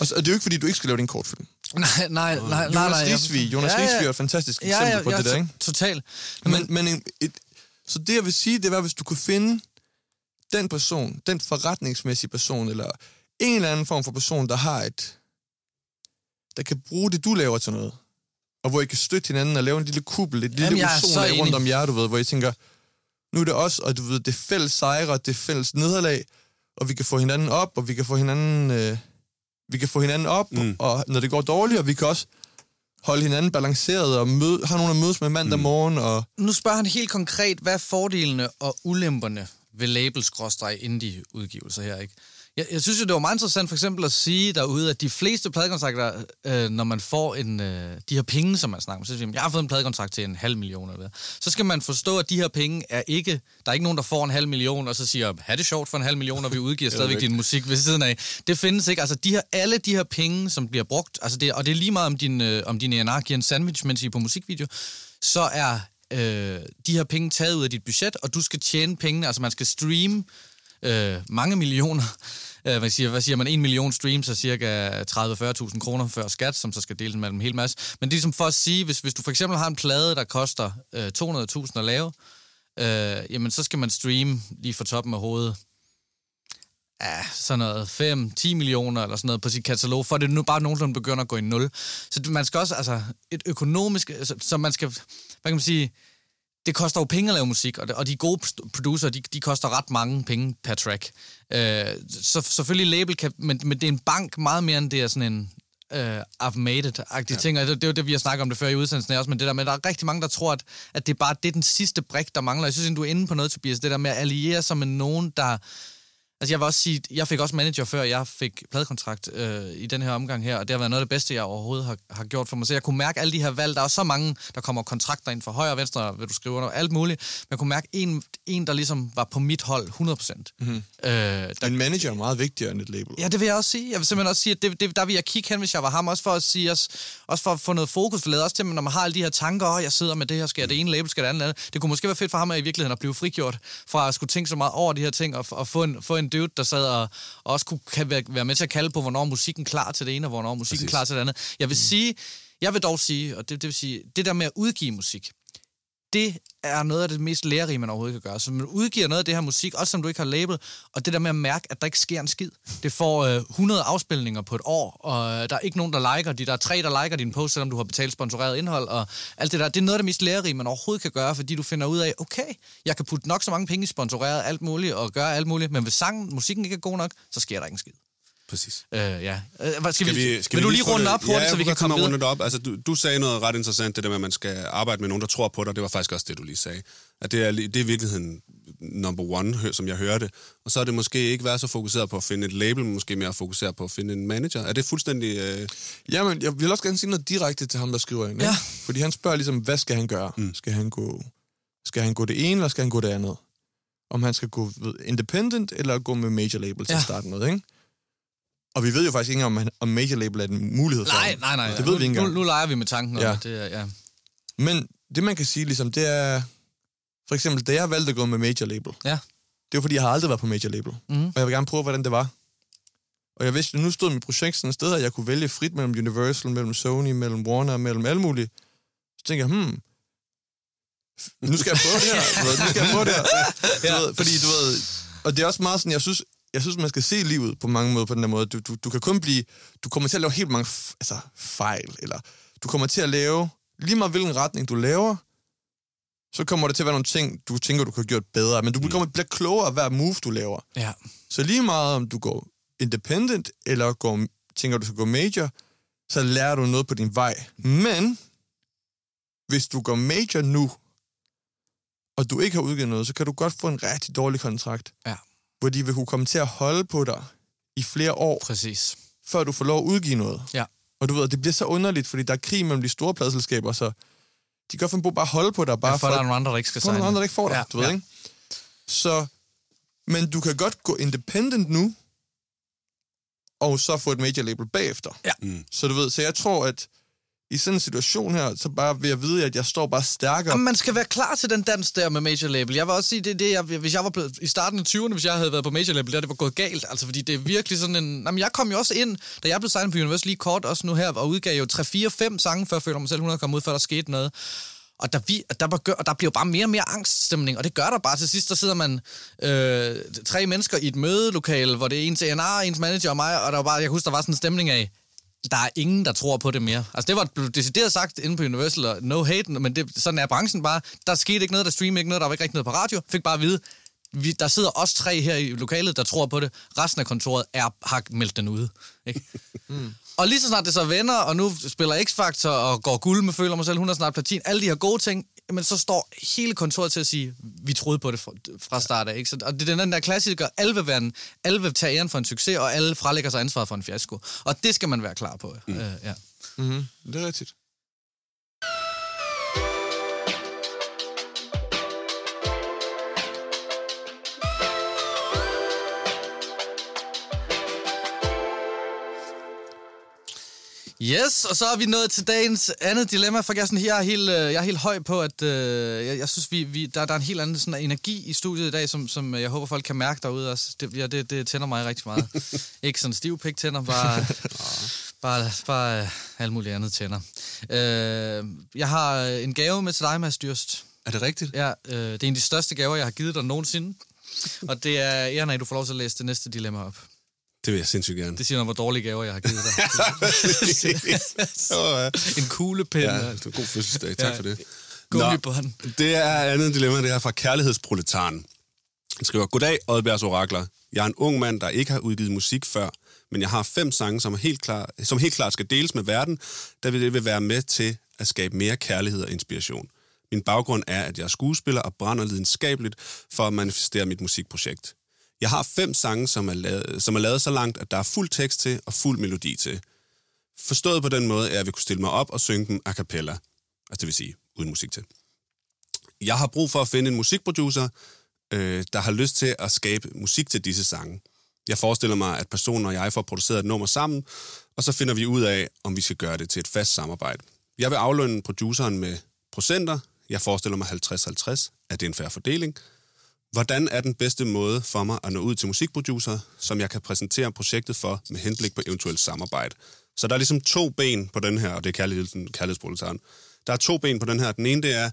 Og, så, og det er jo ikke, fordi du ikke skal lave din kortfilm. Nej, nej, nej, nej. Jonas nej, Risvig, Jonas Ja, ja. Risvig er et fantastisk Ja, eksempel ja, på ja, det der, ikke? Totalt. Men, men en, et, så det, jeg vil sige, det var, hvis du kunne finde den person, den forretningsmæssige person, eller en eller anden form for person, der har et... der kan bruge det, du laver til noget. Og hvor I kan støtte hinanden og lave en lille kuppel, et lille Jamen, ozonlag rundt om jer, du ved, hvor I tænker, nu er det os, og du ved, det er fælles sejre, det er fælles nederlag, og vi kan få hinanden op, og vi kan få hinanden, øh, vi kan få hinanden op, mm. og når det går dårligt, og vi kan også holde hinanden balanceret, og møde, have nogen at mødes med mandag mm. morgen, og Nu spørger han helt konkret, hvad er fordelene og ulemperne ved labels indie udgivelser her, ikke? Jeg, jeg synes jo, det var meget interessant for eksempel at sige derude, at de fleste pladekontrakter, øh, når man får en, øh, de her penge, som man snakker om, så siger man, jeg har fået en pladekontrakt til en halv million eller hvad, så skal man forstå, at de her penge er ikke, der er ikke nogen, der får en halv million, og så siger, ha' det sjovt for en halv million, og vi udgiver stadigvæk din musik ved siden af. Det findes ikke. Altså, de her, alle de her penge, som bliver brugt, altså det, og det er lige meget om din, øh, om din ENR giver en sandwich, mens I er på musikvideo, så er øh, de her penge taget ud af dit budget, og du skal tjene pengene, altså man skal streame øh, mange millioner. Øh, hvad, siger, hvad siger man? En million streams er cirka 30-40.000 kroner før skat, som så skal deles mellem en hel masse. Men det er som for at sige, hvis, hvis du for eksempel har en plade, der koster øh, 200.000 at lave, øh, jamen så skal man streame lige fra toppen af hovedet ja, sådan noget 5-10 millioner eller sådan noget på sit katalog, for det er nu bare nogenlunde begynder at gå i nul. Så man skal også, altså, et økonomisk, så, så man skal, hvad kan man sige, det koster jo penge at lave musik, og, og de gode producer, de, de koster ret mange penge per track. Øh, så selvfølgelig label kan, men, men det er en bank meget mere, end det er sådan en øh, it-agtig ja. ting, og det, det er jo det, vi har snakket om det før i udsendelsen også, men det der med, der er rigtig mange, der tror, at, at det er bare det er den sidste brik, der mangler. Jeg synes, at du er inde på noget, Tobias, det der med at alliere sig med nogen, der Altså jeg vil også sige, jeg fik også manager før jeg fik pladekontrakt øh, i den her omgang her, og det har været noget af det bedste, jeg overhovedet har, har gjort for mig. Så jeg kunne mærke alle de her valg. Der er så mange, der kommer kontrakter ind fra højre og venstre, vil du skrive under, alt muligt. Men jeg kunne mærke en, en der ligesom var på mit hold 100%. Mm-hmm. Øh, der, En manager er meget vigtigere end et label. Ja, det vil jeg også sige. Jeg vil simpelthen også sige, at det, det, der vil jeg kigge hen, hvis jeg var ham, også for at sige os, også for at få noget fokus, for også til, når man har alle de her tanker, åh, jeg sidder med det her, skal jeg det ene label, skal det andet, det kunne måske være fedt for ham at i virkeligheden at blive frigjort fra at skulle tænke så meget over de her ting, og, og få, en, få en dude, der sad og, og også kunne kan være, være med til at kalde på, hvornår musikken klar til det ene, og hvornår musikken er klar til det andet. Jeg vil sige, jeg vil dog sige, og det, det vil sige, det der med at udgive musik, det er noget af det mest lærerige, man overhovedet kan gøre. Så man udgiver noget af det her musik, også som du ikke har label, og det der med at mærke, at der ikke sker en skid. Det får øh, 100 afspilninger på et år, og øh, der er ikke nogen, der liker de. Der er tre, der liker din post, selvom du har betalt sponsoreret indhold, og alt det der. Det er noget af det mest lærerige, man overhovedet kan gøre, fordi du finder ud af, okay, jeg kan putte nok så mange penge i sponsoreret alt muligt, og gøre alt muligt, men hvis sangen, musikken ikke er god nok, så sker der ikke en skid. Præcis. Øh, ja. Øh, hvad, skal, Skal vi, vi, skal vil vi du lige runde det- op hurtigt, ja, så vi kan komme runde videre? det op. Altså, du, du sagde noget ret interessant, det der med, at man skal arbejde med nogen, der tror på dig. Det var faktisk også det, du lige sagde. At det er, det er i virkeligheden number one, som jeg hører det. Og så er det måske ikke været så fokuseret på at finde et label, men måske mere fokuseret på at finde en manager. Er det fuldstændig... Øh... Jamen, jeg vil også gerne sige noget direkte til ham, der skriver ind. ikke? Ja. Fordi han spørger ligesom, hvad skal han gøre? Mm. Skal, han gå, skal han gå det ene, eller skal han gå det andet? Om han skal gå independent, eller gå med major label til Ja. at starte med, ikke? Og vi ved jo faktisk ikke engang, om, om major label er en mulighed for Nej, ham. nej, nej. Det ved vi ikke nu, engang. nu, nu leger vi med tanken om, Ja. det er... Ja. Men det, man kan sige, ligesom, det er... For eksempel, da jeg valgte at gå med major label, Ja. det var, fordi jeg har aldrig været på major label. Mhm. Og jeg vil gerne prøve, hvordan det var. Og jeg vidste, at nu stod mit projekt sådan et sted, at jeg kunne vælge frit mellem Universal, mellem Sony, mellem Warner, mellem alle mulige. Så tænkte jeg, hmm, nu skal jeg prøve det her. Du ved, nu skal jeg prøve det her. Du ved, fordi du ved, og det er også meget sådan, jeg synes, jeg synes, man skal se livet på mange måder på den der måde. Du, du, du kan kun blive, du kommer til at lave helt mange altså, fejl, eller du kommer til at lave, lige meget hvilken retning du laver, så kommer der til at være nogle ting, du tænker, du kan have gjort bedre, men du kommer bliver klogere af hver move, du laver. ja. Så lige meget om du går independent, eller går, tænker, du skal gå major, så lærer du noget på din vej. Men, hvis du går major nu, og du ikke har udgivet noget, så kan du godt få en rigtig dårlig kontrakt. Ja. Hvor de vil kunne komme til at holde på dig i flere år, Præcis. før du får lov at udgive noget. Ja. Og du ved, det bliver så underligt, fordi der er krig mellem de store pladselskaber, så de kan godt finde på bare holde på dig, bare Bare for, for, at der er nogle andre, der ikke skal få nogle signe. andre, der ikke får dig, Ja, ja, du ved, ja. ikke? Så, men du kan godt gå independent nu, og så få et major label bagefter. Ja. Mm. Så du ved, så jeg tror, at i sådan en situation her, så bare ved at vide, at jeg står bare stærkere. Jamen, man skal være klar til den dans der med major label. Jeg vil også sige, det det, jeg, hvis jeg var blevet, i starten af 20'erne, hvis jeg havde været på major label, der det var gået galt. Altså, fordi det er virkelig sådan en... Jamen, jeg kom jo også ind, da jeg blev signet på Universal lige kort, også nu her, og udgav jo 3-4-5 sange, før jeg følte mig selv 100 kom ud, før der skete noget. Og der, vi, der, var, og der bliver bare mere og mere angststemning, og det gør der bare. Til sidst, der sidder man øh, tre mennesker i et mødelokale, hvor det er ens A&R, ens manager og mig, og der var bare, jeg husker, der var sådan en stemning af, der er ingen, der tror på det mere. Altså, det var blevet decideret sagt inde på Universal, og no hate, men det, sådan er branchen bare. Der skete ikke noget, der streamede ikke noget, der var ikke rigtig noget på radio. Fik bare at vide, vi, der sidder os tre her i lokalet, der tror på det. Resten af kontoret er, har meldt den ude. Ikke? mm. Og lige så snart det så vender, og nu spiller X-Factor og går guld med føler mig selv, 100 snart platin, alle de her gode ting, men så står hele kontoret til at sige, vi troede på det fra, start af. Ikke? Så, og det er den der klassiker, alle vil, være en, alle vil tage æren for en succes, og alle frelægger sig ansvaret for en fiasko. Og det skal man være klar på. Mm. Øh, ja. Mm-hmm. Det er rigtigt. Yes, og så er vi nået til dagens andet dilemma, for jeg er, sådan, jeg er, helt, øh, jeg er helt høj på, at øh, jeg, jeg synes, vi, vi, der, der er en helt anden sådan, energi i studiet i dag, som, som jeg håber, folk kan mærke derude også. Det, ja, det, det tænder mig rigtig meget. Ikke sådan stiv pik tænder, bare, bare, bare øh, alt muligt andet tænder. Øh, jeg har en gave med til dig, Mads Dyrst. Er det rigtigt? Ja, øh, det er en af de største gaver, jeg har givet dig nogensinde. Og det er at du får lov til at læse det næste dilemma op. Det vil jeg sindssygt gerne. Det siger noget, hvor dårlige gaver, jeg har givet dig. Ja. en kuglepind. Ja, det var god fødselsdag. Tak Ja. for det. Gummibånd. det er andet dilemma, det er fra Kærlighedsproletaren. Han skriver, Goddag, Oddbjergs Orakler. Jeg er en ung mand, der ikke har udgivet musik før, men jeg har fem sange, som, er helt klar, som helt klart skal deles med verden, der vil det vil være med til at skabe mere kærlighed og inspiration. Min baggrund er, at jeg er skuespiller og brænder lidenskabeligt for at manifestere mit musikprojekt. Jeg har fem sange, som er, lavet, som er lavet så langt, at der er fuld tekst til og fuld melodi til. Forstået på den måde, er, at jeg vil kunne stille mig op og synge dem a cappella. Altså det vil sige, uden musik til. Jeg har brug for at finde en musikproducer, øh, der har lyst til at skabe musik til disse sange. Jeg forestiller mig, at personen og jeg får produceret et nummer sammen, og så finder vi ud af, om vi skal gøre det til et fast samarbejde. Jeg vil aflønne produceren med procenter. Jeg forestiller mig 50-50, at det er en færre fordeling. Hvordan er den bedste måde for mig at nå ud til musikproducer, som jeg kan præsentere projektet for med henblik på eventuelt samarbejde? Så der er ligesom to ben på den her, og det er kærligheden, kærlighedsproduceren. Der er to ben på den her. Den ene, det er,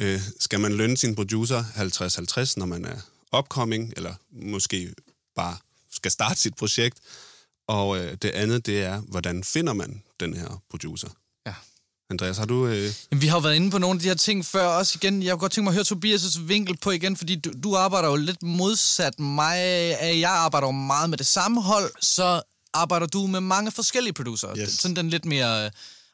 øh, skal man lønne sin producer 50-50, når man er upcoming, eller måske bare skal starte sit projekt. Og øh, det andet, det er, hvordan finder man den her producer? Andreas, har du... Øh... Jamen, vi har jo været inde på nogle af de her ting før også igen. Jeg kunne godt tænke mig at høre Tobias' vinkel på igen, fordi du, du arbejder jo lidt modsat mig. Jeg arbejder jo meget med det samme hold, så arbejder du med mange forskellige producer. Yes. Sådan den lidt mere øh,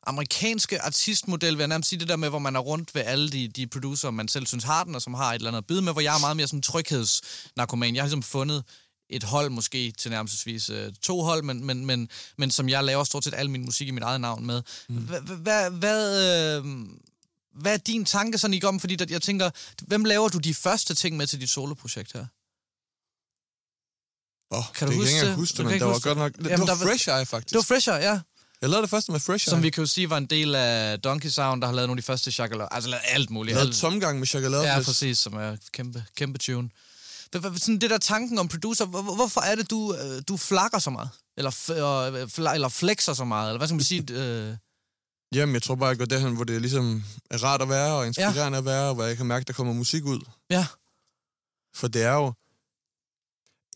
amerikanske artistmodel, vil jeg nærmest sige det der med, hvor man er rundt ved alle de, de producer, man selv synes har den, og som har et eller andet at byde med, hvor jeg er meget mere sådan tryghedsnarkoman. Jeg har ligesom fundet et hold måske til nærmest øh, to hold, men, men, men, men som jeg laver stort set al min musik i mit eget navn med. Mm. Hvad, hvad, øh, hvad er din tanke sådan i om? Fordi der, jeg tænker, hvem laver du de første ting med til dit soloprojekt her? Oh, Kan du det huske kan jeg ikke huske Du det, men ikke der var godt nok... det? Det Jamen, var Fresh Eye, faktisk. Det var Fresh Eye, ja. Jeg lavede det første med Fresh Eye. Som vi kan jo sige var en del af Donkey Sound, der har lavet nogle af de første Chakala. Altså lavet alt muligt. Alt, tomgang med Chocolate ja, præcis, som er kæmpe, kæmpe tune. Sådan det der tanken om producer, hvor- hvor- hvorfor er det, du, øh, du flakker så meget? Eller, øh, fla- eller flexer så meget? Eller hvad skal man sige? Øh, Jamen, jeg tror bare, jeg går derhen, hvor det ligesom er rart at være, og inspirerende at være, og hvor jeg kan mærke, der kommer musik ud. ja, For det er jo...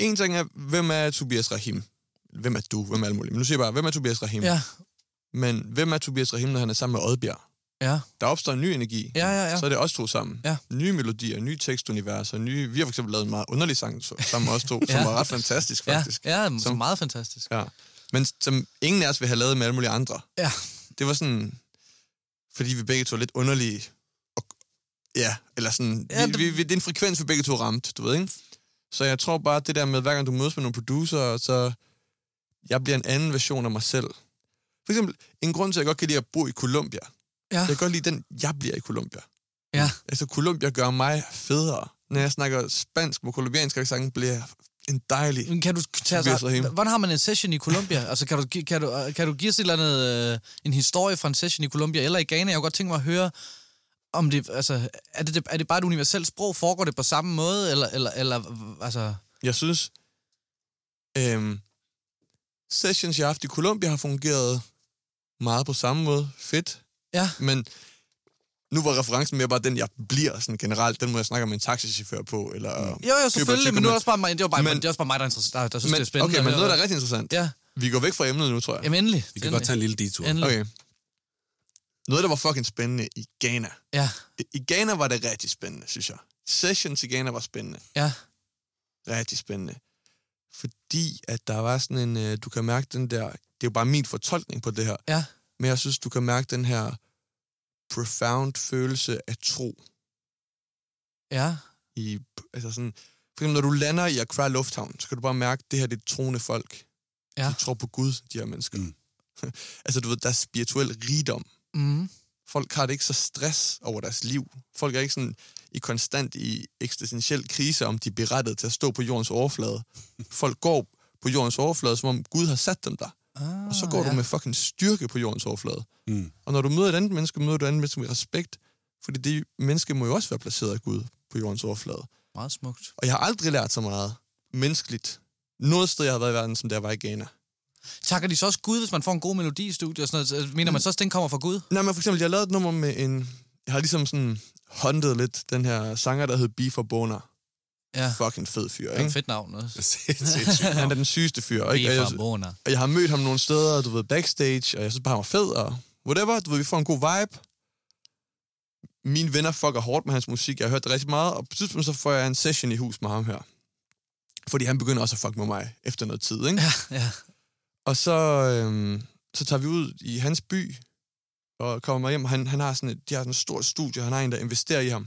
En ting er, hvem er Tobias Rahim? Hvem er du? Hvem er alt muligt? Men nu siger jeg bare, hvem er Tobias Rahim? ja, Men hvem er Tobias Rahim, når han er sammen med Oddbjerg? Ja, Der opstår en ny energi. ja, ja, ja. Så er det os to sammen. Ja. Nye melodier, nye tekstuniverser, nye... Vi har for eksempel lavet en meget underlig sang sammen med os to, som Ja. var ret fantastisk, Ja, faktisk. ja, som, Som- meget fantastisk. Ja. Men som ingen af os vil have lavet med alle mulige andre. Ja, Det var sådan... Fordi vi begge to er lidt underlige. Og, ja, eller sådan... Ja, Ja, vi, det- vi, vi, det er en frekvens, vi begge to ramte, du ved, ikke? Så jeg tror bare, det der med, hver gang du mødes med nogle producer, så jeg bliver en anden version af mig selv. For eksempel, en grund til, at jeg godt kan lide at bo i Colombia. Ja, Jeg kan godt lide den, jeg bliver i Colombia. ja. Altså, Colombia gør mig federe. Når jeg snakker spansk med kolumbiansk accent, bliver jeg en dejlig... Men Kan du tage Rahim. hvordan har man en session i Colombia? altså, kan du, kan du, kan du give os et eller andet, øh, en historie fra en session i Colombia eller i Ghana? Jeg kunne godt tænke mig at høre, om det, altså, er det, er det bare et universelt sprog? Foregår det på samme måde? Eller, eller, eller altså, Jeg synes, øhm, sessions, jeg har haft i Colombia, har fungeret meget på samme måde. Fedt. Ja, Men nu var referencen mere bare den, jeg bliver sådan generelt. Den må jeg snakke med en taxichauffør på. Eller, jo, jo, selvfølgelig, men nu er det også bare mig, det var bare, men, det er også bare mig, der, er der, der synes, men, det er spændende. okay, men noget, der er rigtig interessant. Ja, Vi går væk fra emnet nu, tror jeg. jamen endelig. Vi kan godt tage en lille detur. Endelig. Okay. Noget, der var fucking spændende i Ghana. Ja, I Ghana var det rigtig spændende, synes jeg. Sessions i Ghana var spændende. ja, rigtig spændende. Fordi at der var sådan en, øh, du kan mærke den der, det er jo bare min fortolkning på det her, ja, men jeg synes, du kan mærke den her profound følelse af tro ja, i, altså sådan, for eksempel når du lander i Accra Lufthavn, så kan du bare mærke, at det her det er troende folk. Ja. De tror på Gud, de her mennesker. Mm. altså du ved, der er spirituel rigdom. mm, Folk har det ikke så stress over deres liv. Folk er ikke sådan i konstant i eksistentiel krise, om de er berettet til at stå på jordens overflade. Folk går på jordens overflade, som om Gud har sat dem der. Ah, Og så går ja. du med fucking styrke på jordens overflade. Mm. Og når du møder et andet menneske, møder du et andet menneske med respekt. Fordi det menneske må jo også være placeret af Gud på jordens overflade. Meget smukt. Og jeg har aldrig lært så meget menneskeligt. Noget sted, jeg har været i verden, som der var i Ghana. Takker de så også Gud, hvis man får en god melodi i studiet og sådan noget? Mener man så også, at den kommer fra Gud? Nej, men for eksempel, jeg har lavet et nummer med en... Jeg har ligesom sådan hunted lidt den her sanger, der hed Beef og Boner. Ja, Fucking fed fyr, det er ikke? fedt navn også. Han er den sygeste fyr. Ikke? Og jeg, og jeg har mødt ham nogle steder, du ved, backstage, og jeg synes bare, han var fed, og whatever. Du ved, vi får en god vibe. Mine venner fucker hårdt med hans musik. Jeg har hørt det rigtig meget, og på tidspunkt så får jeg en session i hus med ham her. Fordi han begynder også at fuck med mig efter noget tid, ikke? Ja, ja. Og så, øhm, så tager vi ud i hans by, og kommer hjem. Han, han har sådan et, de har sådan et stort studie, han har en, der investerer i ham.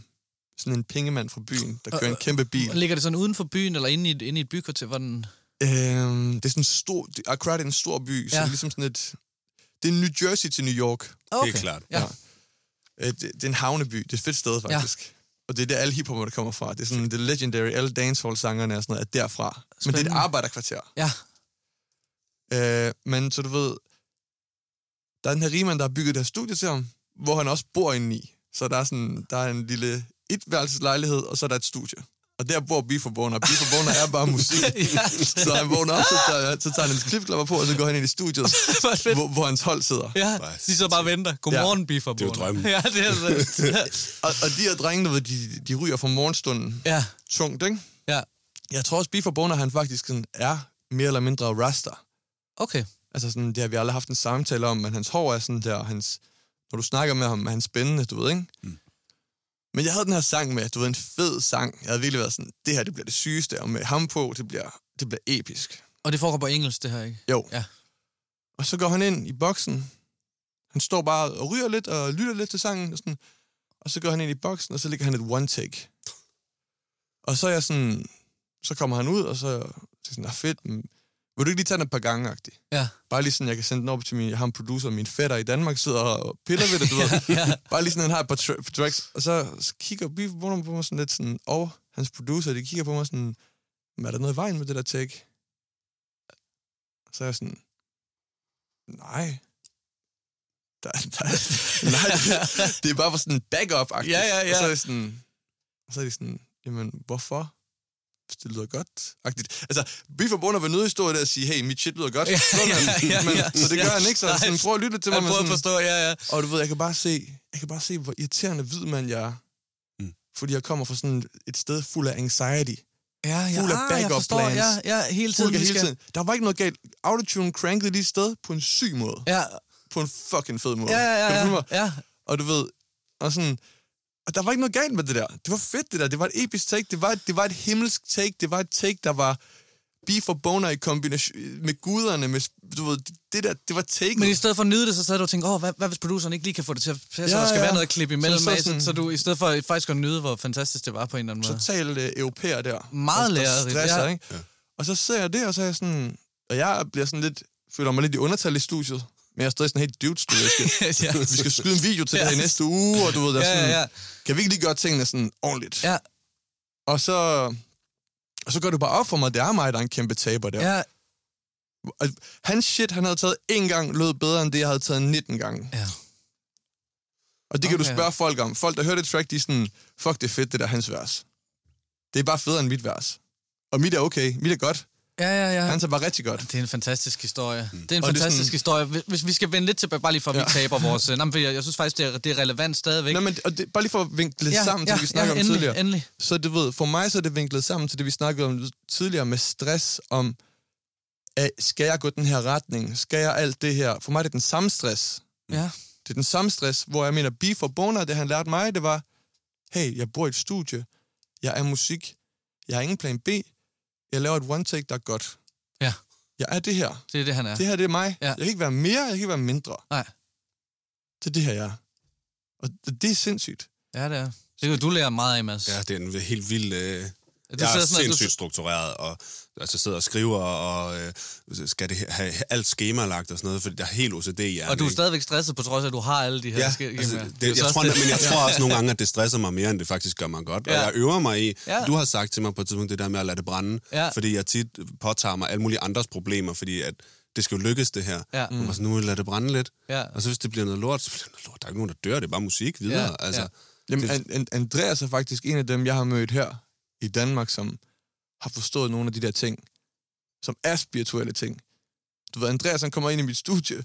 Sådan en pengemand fra byen, der kører en kæmpe bil. Og ligger det sådan uden for byen, eller inde i, et- inde i et bykvarter, hvor den... Øhm, det er sådan en stor... det- Accra er en stor by, så Ja. det er ligesom sådan et... Det er New Jersey til New York. Okay. Helt klart. Ja. Øh, Det, det er en havneby. Det er et fedt sted, faktisk. Ja. Og det er der, alle hiphopper, kommer fra. Det er sådan, det legendary, alle dancehall-sangerne og sådan noget, er derfra. Men det er et Spændende. arbejderkvarter. Ja. Øh, men så du ved, der er den her rigmand, der har bygget det her studie til ham, hvor han også bor inde i. Så der er, sådan, der er en lille etværelseslejlighed, og så er der et studie. Og der bor Beeforboner. og Beeforboner er bare musik. Ja. Så han vågner op, så tager, så tager han hans klipklapper på, og så går han ind i studiet, Hvor hvor, hans hold sidder. Ja, de så bare venter. Godmorgen, ja. Biffer. Det er jo drømmen. Ja, det er det. Og, og de her drenge, ved, de, de ryger fra morgenstunden ja, tungt, ikke? ja. Jeg tror også, Beeforboner, han faktisk sådan, er mere eller mindre raster. Okay. Altså sådan, det har vi aldrig haft en samtale om, men hans hår er sådan der, hans, når du snakker med ham, er han spændende, du ved, ikke? Mm. Men jeg havde den her sang med, du ved, en fed sang. Jeg havde virkelig været sådan, det her, det bliver det sygeste, og med ham på, det bliver, det bliver episk. Og det foregår på engelsk, det her, ikke? Jo. Ja. Og så går han ind i boksen. Han står bare og ryger lidt og lytter lidt til sangen. Og, sådan. og så går han ind i boksen, og så ligger han et one take. Og så er jeg sådan... Så kommer han ud, og så er jeg sådan, ah, fedt, men vil du ikke lige tage den et par gange, -agtigt? Ja. Bare lige sådan, jeg kan sende den op til min, ham producer, min fætter i Danmark, sidder og piller ved det, du ved. ja. Bare lige sådan, han har et par tra- tracks. Og så, så kigger Beef på mig sådan lidt sådan, og hans producer, de kigger på mig sådan, "Men er der noget i vejen med det der take? Så er jeg sådan, nej. Der, der, nej, det, det er bare for sådan en backup -agtigt. Ja, ja, ja. Og så er, jeg sådan, og så er de sådan, jamen, hvorfor? Det lyder godt. -agtigt. Altså, Beef og Bonner var nødt stå der og sige, hey, mit shit lyder godt. Ja, ja, ja, men, ja. så det gør han ikke, så Nej. sådan, prøv at lytte til mig. Med prøver at forstå, ja, ja. og du ved, jeg kan bare se, jeg kan bare se, hvor irriterende hvid mand jeg er. Mm. Fordi jeg kommer fra sådan et sted fuld af anxiety. Ja, ja. Fuld af ah, jeg backup forstår, plans. ja, ja, hele tiden. Fuld hele skal- tiden. Der var ikke noget galt. Autotune crankede lige sted på en syg måde. Ja, På en fucking fed måde. ja, ja, ja, ja. ja. Og du ved, og sådan, og der var ikke noget galt med det der. Det var fedt, det der. Det var et episk take. Det var, et- det var et himmelsk take. Det var et take, der var beef og boner i kombination med guderne. Med, du ved, det der, det var take. Men i stedet for at nyde det, så sad du og tænkte, åh, hvad, hvad hvis produceren ikke lige kan få det til at passe, ja, Ja, der skal ja. være noget klip imellem, Så- så, så så, så, sådan- så, du i stedet for faktisk at nyde, hvor fantastisk det var på en eller anden måde. Total øh, europæer der. Meget lærerigt, stresser, ja. ikke? Og så ser jeg det, og så er jeg sådan... Og jeg bliver sådan lidt... Føler mig lidt i undertal i studiet. Men jeg er stadig sådan helt dudes, du skal, ja. vi skal skyde en video til det her i Ja. næste uge, og du ved, der er Ja, sådan, ja, ja. kan vi ikke lige gøre tingene sådan ordentligt? Ja, Og så, og så går det bare op for mig, det er mig, der er en kæmpe taber der. ja, Hans shit, han havde taget én gang, lød bedre end det, jeg havde taget 19 gange. ja. Og det kan Okay. du spørge folk om. Folk, der hører det track, de er sådan, fuck, det er fedt, det der er hans vers. Det er bare federe end mit vers. Og mit er okay, mit er godt. Ja, ja, ja. Hans er bare rigtig godt. Det er en fantastisk historie. Det er en Og fantastisk sådan- historie. Hvis, vi skal vende lidt tilbage, bare lige for at vi Ja. taber vores... øh, Nej, men jeg, jeg synes faktisk, det er, det er relevant stadigvæk. Nå, men, og det, bare lige for at vinkle ja, sammen til ja, det, vi snakkede ja, om endelig, tidligere. Endelig. Så du ved, for mig så er det vinklet sammen til det, vi snakkede om tidligere med stress om, at skal jeg gå den her retning? Skal jeg alt det her? For mig er det den samme stress. Ja. Det er den samme stress, hvor jeg mener, beef og boner, det han lærte mig, det var, hey, jeg bor i et studie, jeg er musik, jeg har ingen plan B, jeg laver et one take, der er godt. Ja. Jeg er det her. Det er det, han er. Det her, det er mig. Ja. Jeg kan ikke være mere, jeg kan ikke være mindre. Nej. Det er det her, jeg er. Og det det er sindssygt. Ja, det er. Det kan du lære meget af, Mads. Ja, det er en helt vild... Øh, Du jeg er sådan, at du- sindssygt struktureret, og altså sidder og skriver, og øh, skal det have alt skemalagt og sådan noget, fordi der er helt OCD i hjernen. Og du er stadigvæk stresset, på trods af, at du har alle de her Ja, altså, det, jeg, tror, også men jeg tror også nogle gange, at det stresser mig mere, end det faktisk gør mig godt. Og Ja. jeg øver mig i... Ja. Du har sagt til mig på et tidspunkt det der med at lade det brænde, Ja. fordi jeg tit påtager mig alle mulige andres problemer, fordi at det skal jo lykkes, det her. Ja. Mm. Og så nu vil jeg lade det brænde lidt. Ja. Og så hvis det bliver noget lort, så bliver det noget lort. Der er ikke nogen, der dør. Det er bare musik videre. Ja, Altså, ja. Jamen, An- Andreas er faktisk en af dem, jeg har mødt her i Danmark, som har forstået nogle af de der ting, som er spirituelle ting. Du ved, Andreas han kommer ind i mit studie,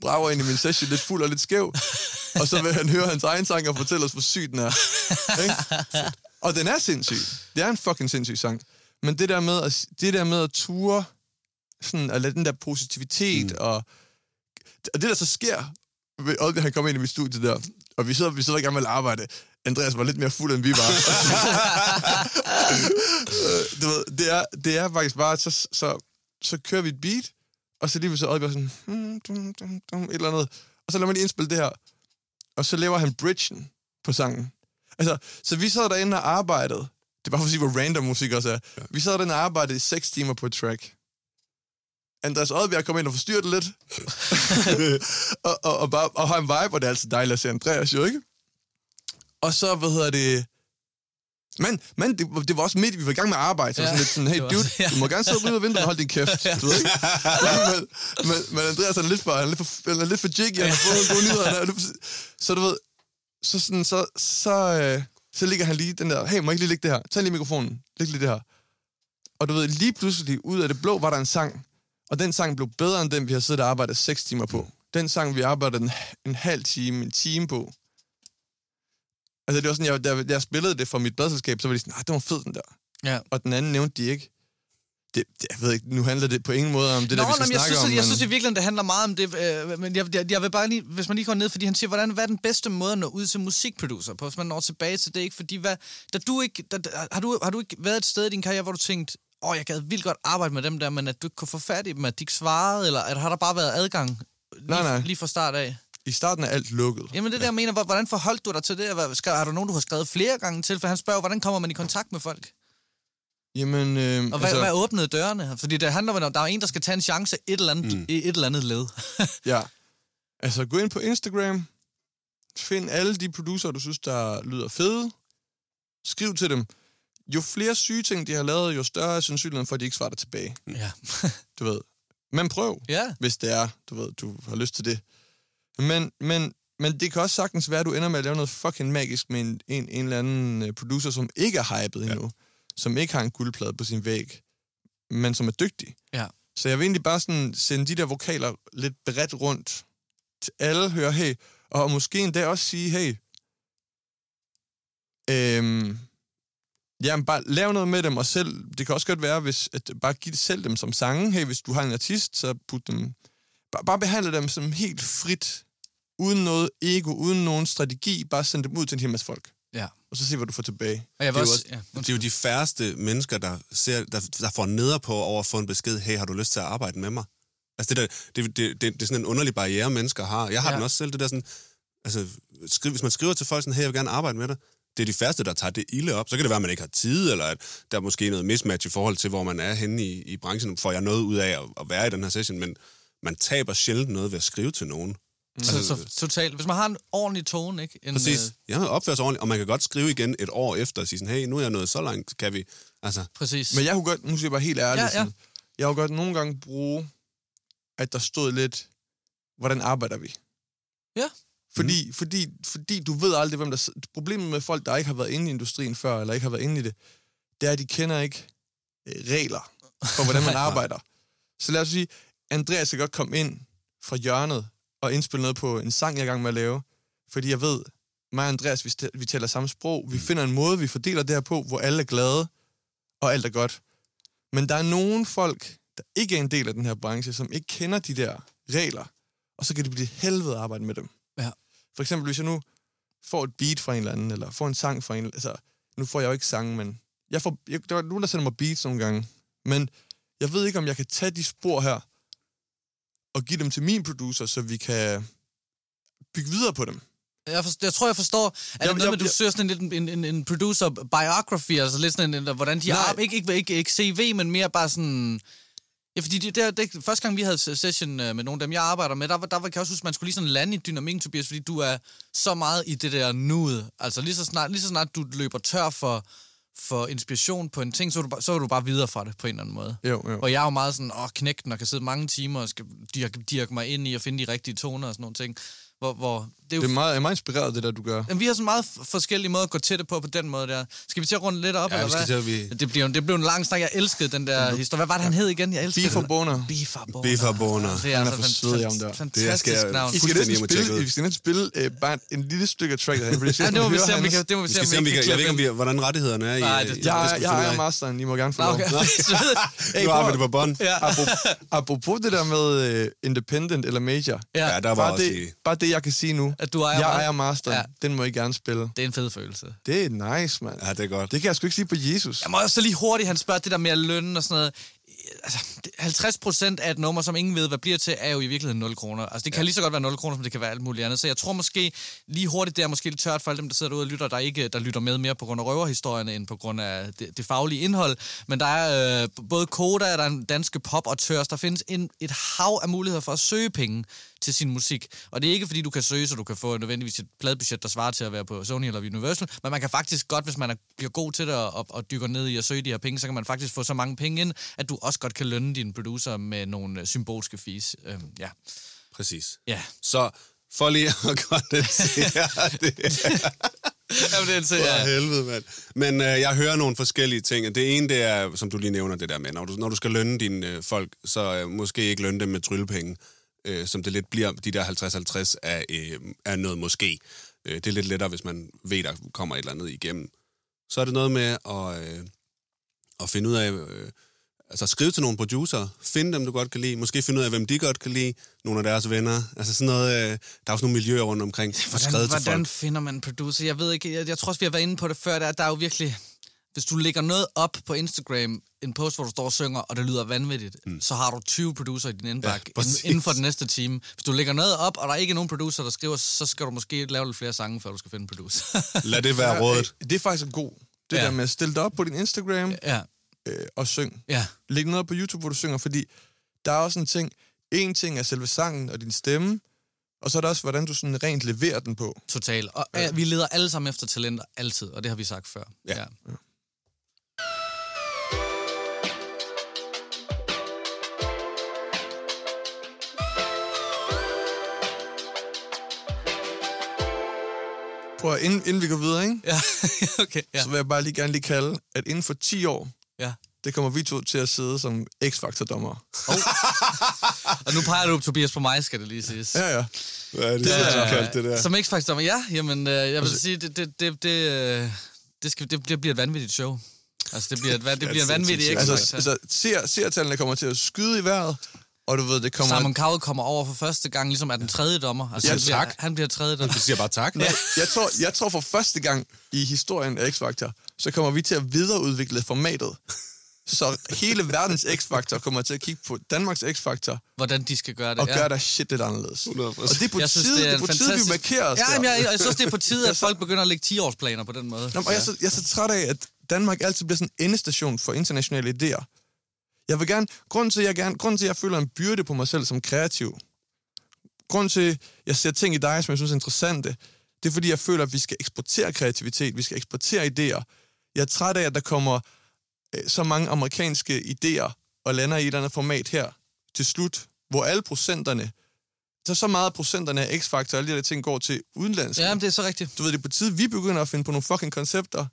brager ind i min session, lidt fuld og lidt skæv, og så vil han høre hans egen sang og fortælle os, hvor syg den er. Ikke? Og den er sindssyg. Det er en fucking sindssyg sang. Men det der med at, det der med at ture, sådan at lade den der positivitet, mm. og, og det der så sker, Oddbjørn, han kommer ind i mit studie der, og vi sidder, vi sidder i gang med at arbejde. Andreas var lidt mere fuld, end vi var. Du ved, det er, det er faktisk bare, så, så, så kører vi et beat, og så lige så Oddbjørn sådan, hmm, dum, dum, dum, et eller andet, og så lader man lige indspille det her, og så laver han bridgen på sangen. Altså, så vi sad derinde og arbejdede. Det er bare for at sige, hvor random musik også er. Vi sad derinde og arbejdede i 6 timer på et track. Andreas Oddbjerg kom ind og forstyrrede det lidt. og, og, og, bare, og har en vibe, og det er altid dejligt at se Andreas jo, ikke? Og så, hvad hedder det... Men, men det, det, var også midt, vi var i gang med at arbejde, så ja, sådan lidt sådan, hey dude, ja. du må gerne sidde ude og vente og holde din kæft. Du ved, ikke? men, men, men, Andreas er lidt for, han er lidt for, han er lidt for jiggy, han har fået en god nyhed. Han er lidt for, så du ved, så, sådan, så, så, øh, så ligger han lige den der, hey, må jeg ikke lige lægge det her? Tag lige mikrofonen, læg lige det her. Og du ved, lige pludselig, ud af det blå, var der en sang, og den sang blev bedre end den, vi har siddet og arbejdet 6 timer på. Den sang, vi arbejdede en, en halv time, en time på. Altså, det var sådan, jeg, jeg, jeg spillede det for mit bladselskab, så var de sådan, nej, det var fed, den der. Ja. Og den anden nævnte de ikke. Det, det, jeg ved ikke, nu handler det på ingen måde om det, Nå, der vi skal nej, jeg snakke synes, om. Jeg, jeg synes i virkeligheden, det handler meget om det. Øh, men jeg, jeg, jeg vil bare lige, hvis man lige går ned, fordi han siger, hvordan, hvad er den bedste måde at nå ud til musikproducer på, hvis man når tilbage til det, ikke? Fordi hvad, da du ikke, da, har, du, har du ikke været et sted i din karriere, hvor du tænkte, åh, oh, jeg gad vildt godt arbejde med dem der, men at du ikke kunne få fat i dem, at de ikke svarede, eller at har der bare været adgang lige, Nej, nej. lige fra start af? I starten er alt lukket. Jamen det er det, jeg mener. Hvor- Hvordan forholdt du dig til det? Har du nogen, du har skrevet flere gange til? For han spørger, hvordan kommer man i kontakt med folk? Jamen, øh, Og hvad, altså, hvad åbnede dørene? Fordi det handler om, at der er en, der skal tage en chance et eller andet, mm. i et eller andet led. Ja. Altså, gå ind på Instagram. Find alle de producer, du synes, der lyder fede. Skriv til dem. Jo flere syge ting, de har lavet, jo større er sandsynligheden for, at de ikke svarer tilbage. ja. Du ved. Men prøv, ja. hvis det er, du ved, du har lyst til det. Men, men, men det kan også sagtens være, at du ender med at lave noget fucking magisk med en, en, en eller anden øh, producer, som ikke er hyped endnu. Som ikke har en guldplade på sin væg, men som er dygtig. Ja. Så jeg vil egentlig bare sådan sende de der vokaler lidt bredt rundt til alle, høre, hey, og måske endda også sige, hey, øhm, jamen bare lav noget med dem, og selv, det kan også godt være, hvis, at bare give det selv dem som sange, hey, hvis du har en artist, så put dem, bare, bare behandle dem som helt frit, uden noget ego, uden nogen strategi, bare send dem ud til en hel masse folk, ja. og så se, hvad du får tilbage. Og jeg Det er, jo også, også, ja, det er jo de færreste mennesker, der, ser, der, der får neder på over at få en besked, hey, har du lyst til at arbejde med mig? Altså, det, der, det, det, det, det er sådan en underlig barriere, mennesker har. Jeg har Ja. ja. den også selv, det der sådan... Altså, skriv, hvis man skriver til folk sådan, hey, jeg vil gerne arbejde med dig, det er de færreste, der tager det ilde op. Så kan det være, at man ikke har tid, eller at der er måske noget mismatch i forhold til, hvor man er henne i, i branchen. Får jeg noget ud af at, at være i den her session, men man taber sjældent noget ved at skrive til nogen. så, så, totalt. Hvis man har en ordentlig tone, ikke? En, Præcis. øh, Jeg har opført sig ordentligt, og man kan godt skrive igen et år efter og sige sådan, hey, nu er jeg nået så langt, kan vi... Altså, præcis. Men jeg kunne godt, nu siger jeg bare helt ærligt, Ja, ja, ja. ja. Sådan, jeg kunne godt nogle gange bruge, at der stod lidt, hvordan arbejder vi? Ja. Fordi, mm. fordi, fordi du ved aldrig, hvem der... Problemet med folk, der ikke har været inde i industrien før, eller ikke har været inde i det, det er, at de kender ikke øh, regler for, hvordan man arbejder. Så lad os sige, Andreas kan godt komme ind fra hjørnet og indspille noget på en sang, jeg er i gang med at lave, fordi jeg ved, mig og Andreas, vi, vi taler samme sprog. Vi finder en måde, vi fordeler det her på, hvor alle er glade, og alt er godt. Men der er nogle folk, der ikke er en del af den her branche, som ikke kender de der regler, og så kan det blive helvede at arbejde med dem. For eksempel, hvis jeg nu får et beat fra en eller anden, eller får en sang fra en altså, nu får jeg jo ikke sange, men jeg får, jeg, der er nogen, der sender mig beats nogle gange, men jeg ved ikke, om jeg kan tage de spor her, og give dem til min producer, så vi kan bygge videre på dem. Jeg, forstår, jeg tror, jeg forstår, at det er Jamen, noget med, jeg- at du jeg- søger sådan en, en, en, en producer biography, altså lidt sådan en, en hvordan de Nej. har, ikke, ikke, ikke, ikke CV, men mere bare sådan... Ja, fordi det, det, det, første gang, vi havde session øh, med nogle af dem, jeg arbejder med, der, var- der var, kan jeg også huske, at man skulle lige sådan lande i dynamikken, Tobias, fordi du er så meget i det der nuet. Altså lige så snart, lige så snart du løber tør for, for inspiration på en ting, så er, du, bare- så er du bare videre fra det på en eller anden måde. Jo, jo. Og jeg er jo meget sådan, åh, knægten, og kan sidde mange timer og skal dirke, dirke mig ind i at finde de rigtige toner og sådan nogle ting. Hvor, hvor det er jo Det er meget, jeg er meget inspireret, det der, du gør. Jamen, vi har sådan meget forskellige måder at gå til det på, på den måde der. Skal vi til at runde lidt op, Ja, eller vi skal hvad? til vi- Det, blev, det blev en lang snak. Jeg elskede den der historie. Hvad var det, han hed igen? Jeg elskede det. Boner. Og Boner. Og Boner. Det er, Han er altså for sød, ham der. fantastisk Det skal navn. I skal næsten spille, vi skal næsten spille øh, bare en lille stykke af tracket. herinde, fordi jeg Ja, det må vi se, om vi kan, det må vi Vi se, skal se, om vi kan... Jeg ved ikke, om vi, hvordan rettighederne er i... Nej, i- det- i- Jeg, det jeg, ejer masteren, I må gerne få lov. Nu har vi det på bånd. Apropos, det der med uh, independent eller major. Ja, der var Bare også det, i... bare det, jeg kan sige nu. At du ejer jeg meget. ejer masteren. Ja. Den må I gerne spille. det er en fed følelse. Det er nice, mand. Ja, det er godt. Det kan jeg sgu ikke sige på Jesus. Jeg må også så lige hurtigt, han spørger det der med at lønne og sådan noget. altså, 50 procent af et nummer, som ingen ved, hvad bliver til, er jo i virkeligheden 0 kroner. Altså, det kan ja. lige så godt være 0 kroner, som det kan være alt muligt andet. Så jeg tror måske, lige hurtigt, det er måske lidt tørt for alle dem, der sidder derude og lytter, der ikke der lytter med mere på grund af røverhistorierne, end på grund af det, det faglige indhold. Men der er øh, både Koda, der er en danske pop og tørs. Der findes en, et hav af muligheder for at søge penge til sin musik. Og det er ikke, fordi du kan søge, så du kan få nødvendigvis et pladebudget, der svarer til at være på Sony eller Universal, men man kan faktisk godt, hvis man er, bliver god til det og, og dykker ned i at søge de her penge, så kan man faktisk få så mange penge ind, at du også godt kan lønne dine producer med nogle øh, symbolske fees. Øhm, ja. Præcis. Ja. Så for lige at kondensere det. Jamen, det er For ja. helvede, mand. Men øh, jeg hører nogle forskellige ting. Det ene, det er, som du lige nævner, det der med, når du, når du skal lønne dine øh, folk, så øh, måske ikke lønne dem med tryllepenge, øh, som det lidt bliver. De der 50-50 er, øh, er noget måske. Øh, det er lidt lettere, hvis man ved, der kommer et eller andet igennem. Så er det noget med at, øh, at finde ud af... Øh, altså skrive til nogle producer, finde dem, du godt kan lide, måske finde ud af, hvem de godt kan lide, nogle af deres venner. Altså sådan noget, øh, der er også nogle miljøer rundt omkring, Hvordan, hvordan finder man en producer? Jeg ved ikke, jeg, jeg tror også, vi har været inde på det før, der, der er jo virkelig... Hvis du lægger noget op på Instagram, en post, hvor du står og synger, og det lyder vanvittigt, mm. så har du 20 producer i din indbakke Ja, inden for den næste time. Hvis du lægger noget op, og der er ikke nogen producer, der skriver, så skal du måske lave lidt flere sange, før du skal finde en producer. Lad det være rådet. Det er faktisk god. Det Ja. der med at stille dig op på din Instagram ja, øh, og syng. ja. Læg noget op på YouTube, hvor du synger, fordi der er også en ting. En ting er selve sangen og din stemme, og så er der også, hvordan du sådan rent leverer den på. Total. Og ja. vi leder alle sammen efter talenter, altid, og det har vi sagt før. Ja. ja. Prøv at, inden, inden vi går videre, ikke? Ja, okay. Ja. så vil jeg bare lige gerne lige kalde, at inden for 10 år, ja. det kommer vi to til at sidde som X-Factor-dommere. Og nu peger du, Tobias, på mig, skal det lige siges. Ja, ja. Er det, det er, kaldt, det der? Som X-Factor, dommer, ja, jamen, øh, jeg vil sige, det, det, det, det, øh, det, skal, det, det bliver et vanvittigt show. Altså, det bliver et, det bliver en vanvittig sindssygt. X-Factor. Altså, altså ser, seertallene kommer til at skyde i vejret, og du ved, det kommer... Simon Cowell kommer over for første gang, ligesom er den tredje dommer. Altså, Ja, han, bliver, tak. han bliver tredje dommer. Du siger bare tak. Nej, jeg tror, jeg tror for første gang i historien af X-Factor, så kommer vi til at videreudvikle formatet. Så hele verdens X-Factor kommer til at kigge på Danmarks X-Factor Hvordan de skal gøre det. og ja. gøre der shit lidt anderledes. 100%. Og det er på Jeg synes, tide, det det er er på tide, vi markerer os Ja, der. jamen, jeg, jeg synes, det er på tide, at folk begynder at lægge 10-årsplaner på den måde. Nå, og jeg, er så, jeg er så træt af, at Danmark altid bliver sådan en endestation for internationale idéer. Jeg vil gerne, grunden til, at jeg gerne, grunden til, at jeg føler en byrde på mig selv som kreativ, grunden til, at jeg ser ting i dig, som jeg synes er interessante, det er fordi, jeg føler, at vi skal eksportere kreativitet, vi skal eksportere idéer. Jeg er træt af, at der kommer øh, så mange amerikanske idéer og lander i et eller andet format her til slut, hvor alle procenterne, så så meget af procenterne af X-Factor og alle de der ting går til udenlandske. Ja, men det er så rigtigt. Du ved, det er på tide, vi begynder at finde på nogle fucking koncepter,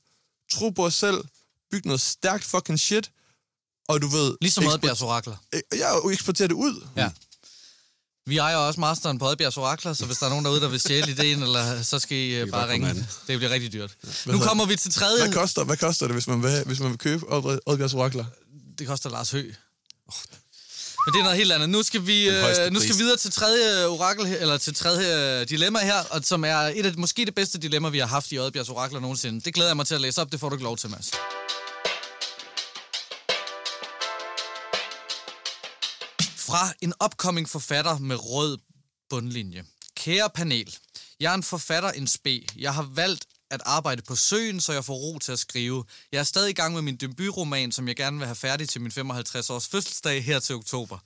tro på os selv, bygge noget stærkt fucking shit, og du ved... Ligesom Oddbjergs Orakler. Øh, Ja, og eksportere det ud. Ja. Vi ejer også masteren på Oddbjergs Orakler, så hvis der er nogen derude, der vil stjæle ideen, eller, så skal I uh, bare ringe. Det bliver rigtig dyrt. Nu hedder- kommer vi til tredje. Hvad koster, hvad koster det, hvis man vil, hvis man vil købe Oddbjergs Orakler? Det koster Lars Høgh. Men det er noget helt andet. Nu skal vi, øh, nu skal vi videre til tredje orakel, eller til tredje dilemma her, og som er et af måske det bedste dilemma, vi har haft i Oddbjergs Orakler nogensinde. Det glæder jeg mig til at læse op. Det får du ikke lov til, Mads. Fra en upcoming forfatter med rød bundlinje. Kære panel, jeg er en forfatter en spe. Jeg har valgt at arbejde på søen, så jeg får ro til at skrive. Jeg er stadig i gang med min debutroman, som jeg gerne vil have færdig til min 55-års fødselsdag her til oktober.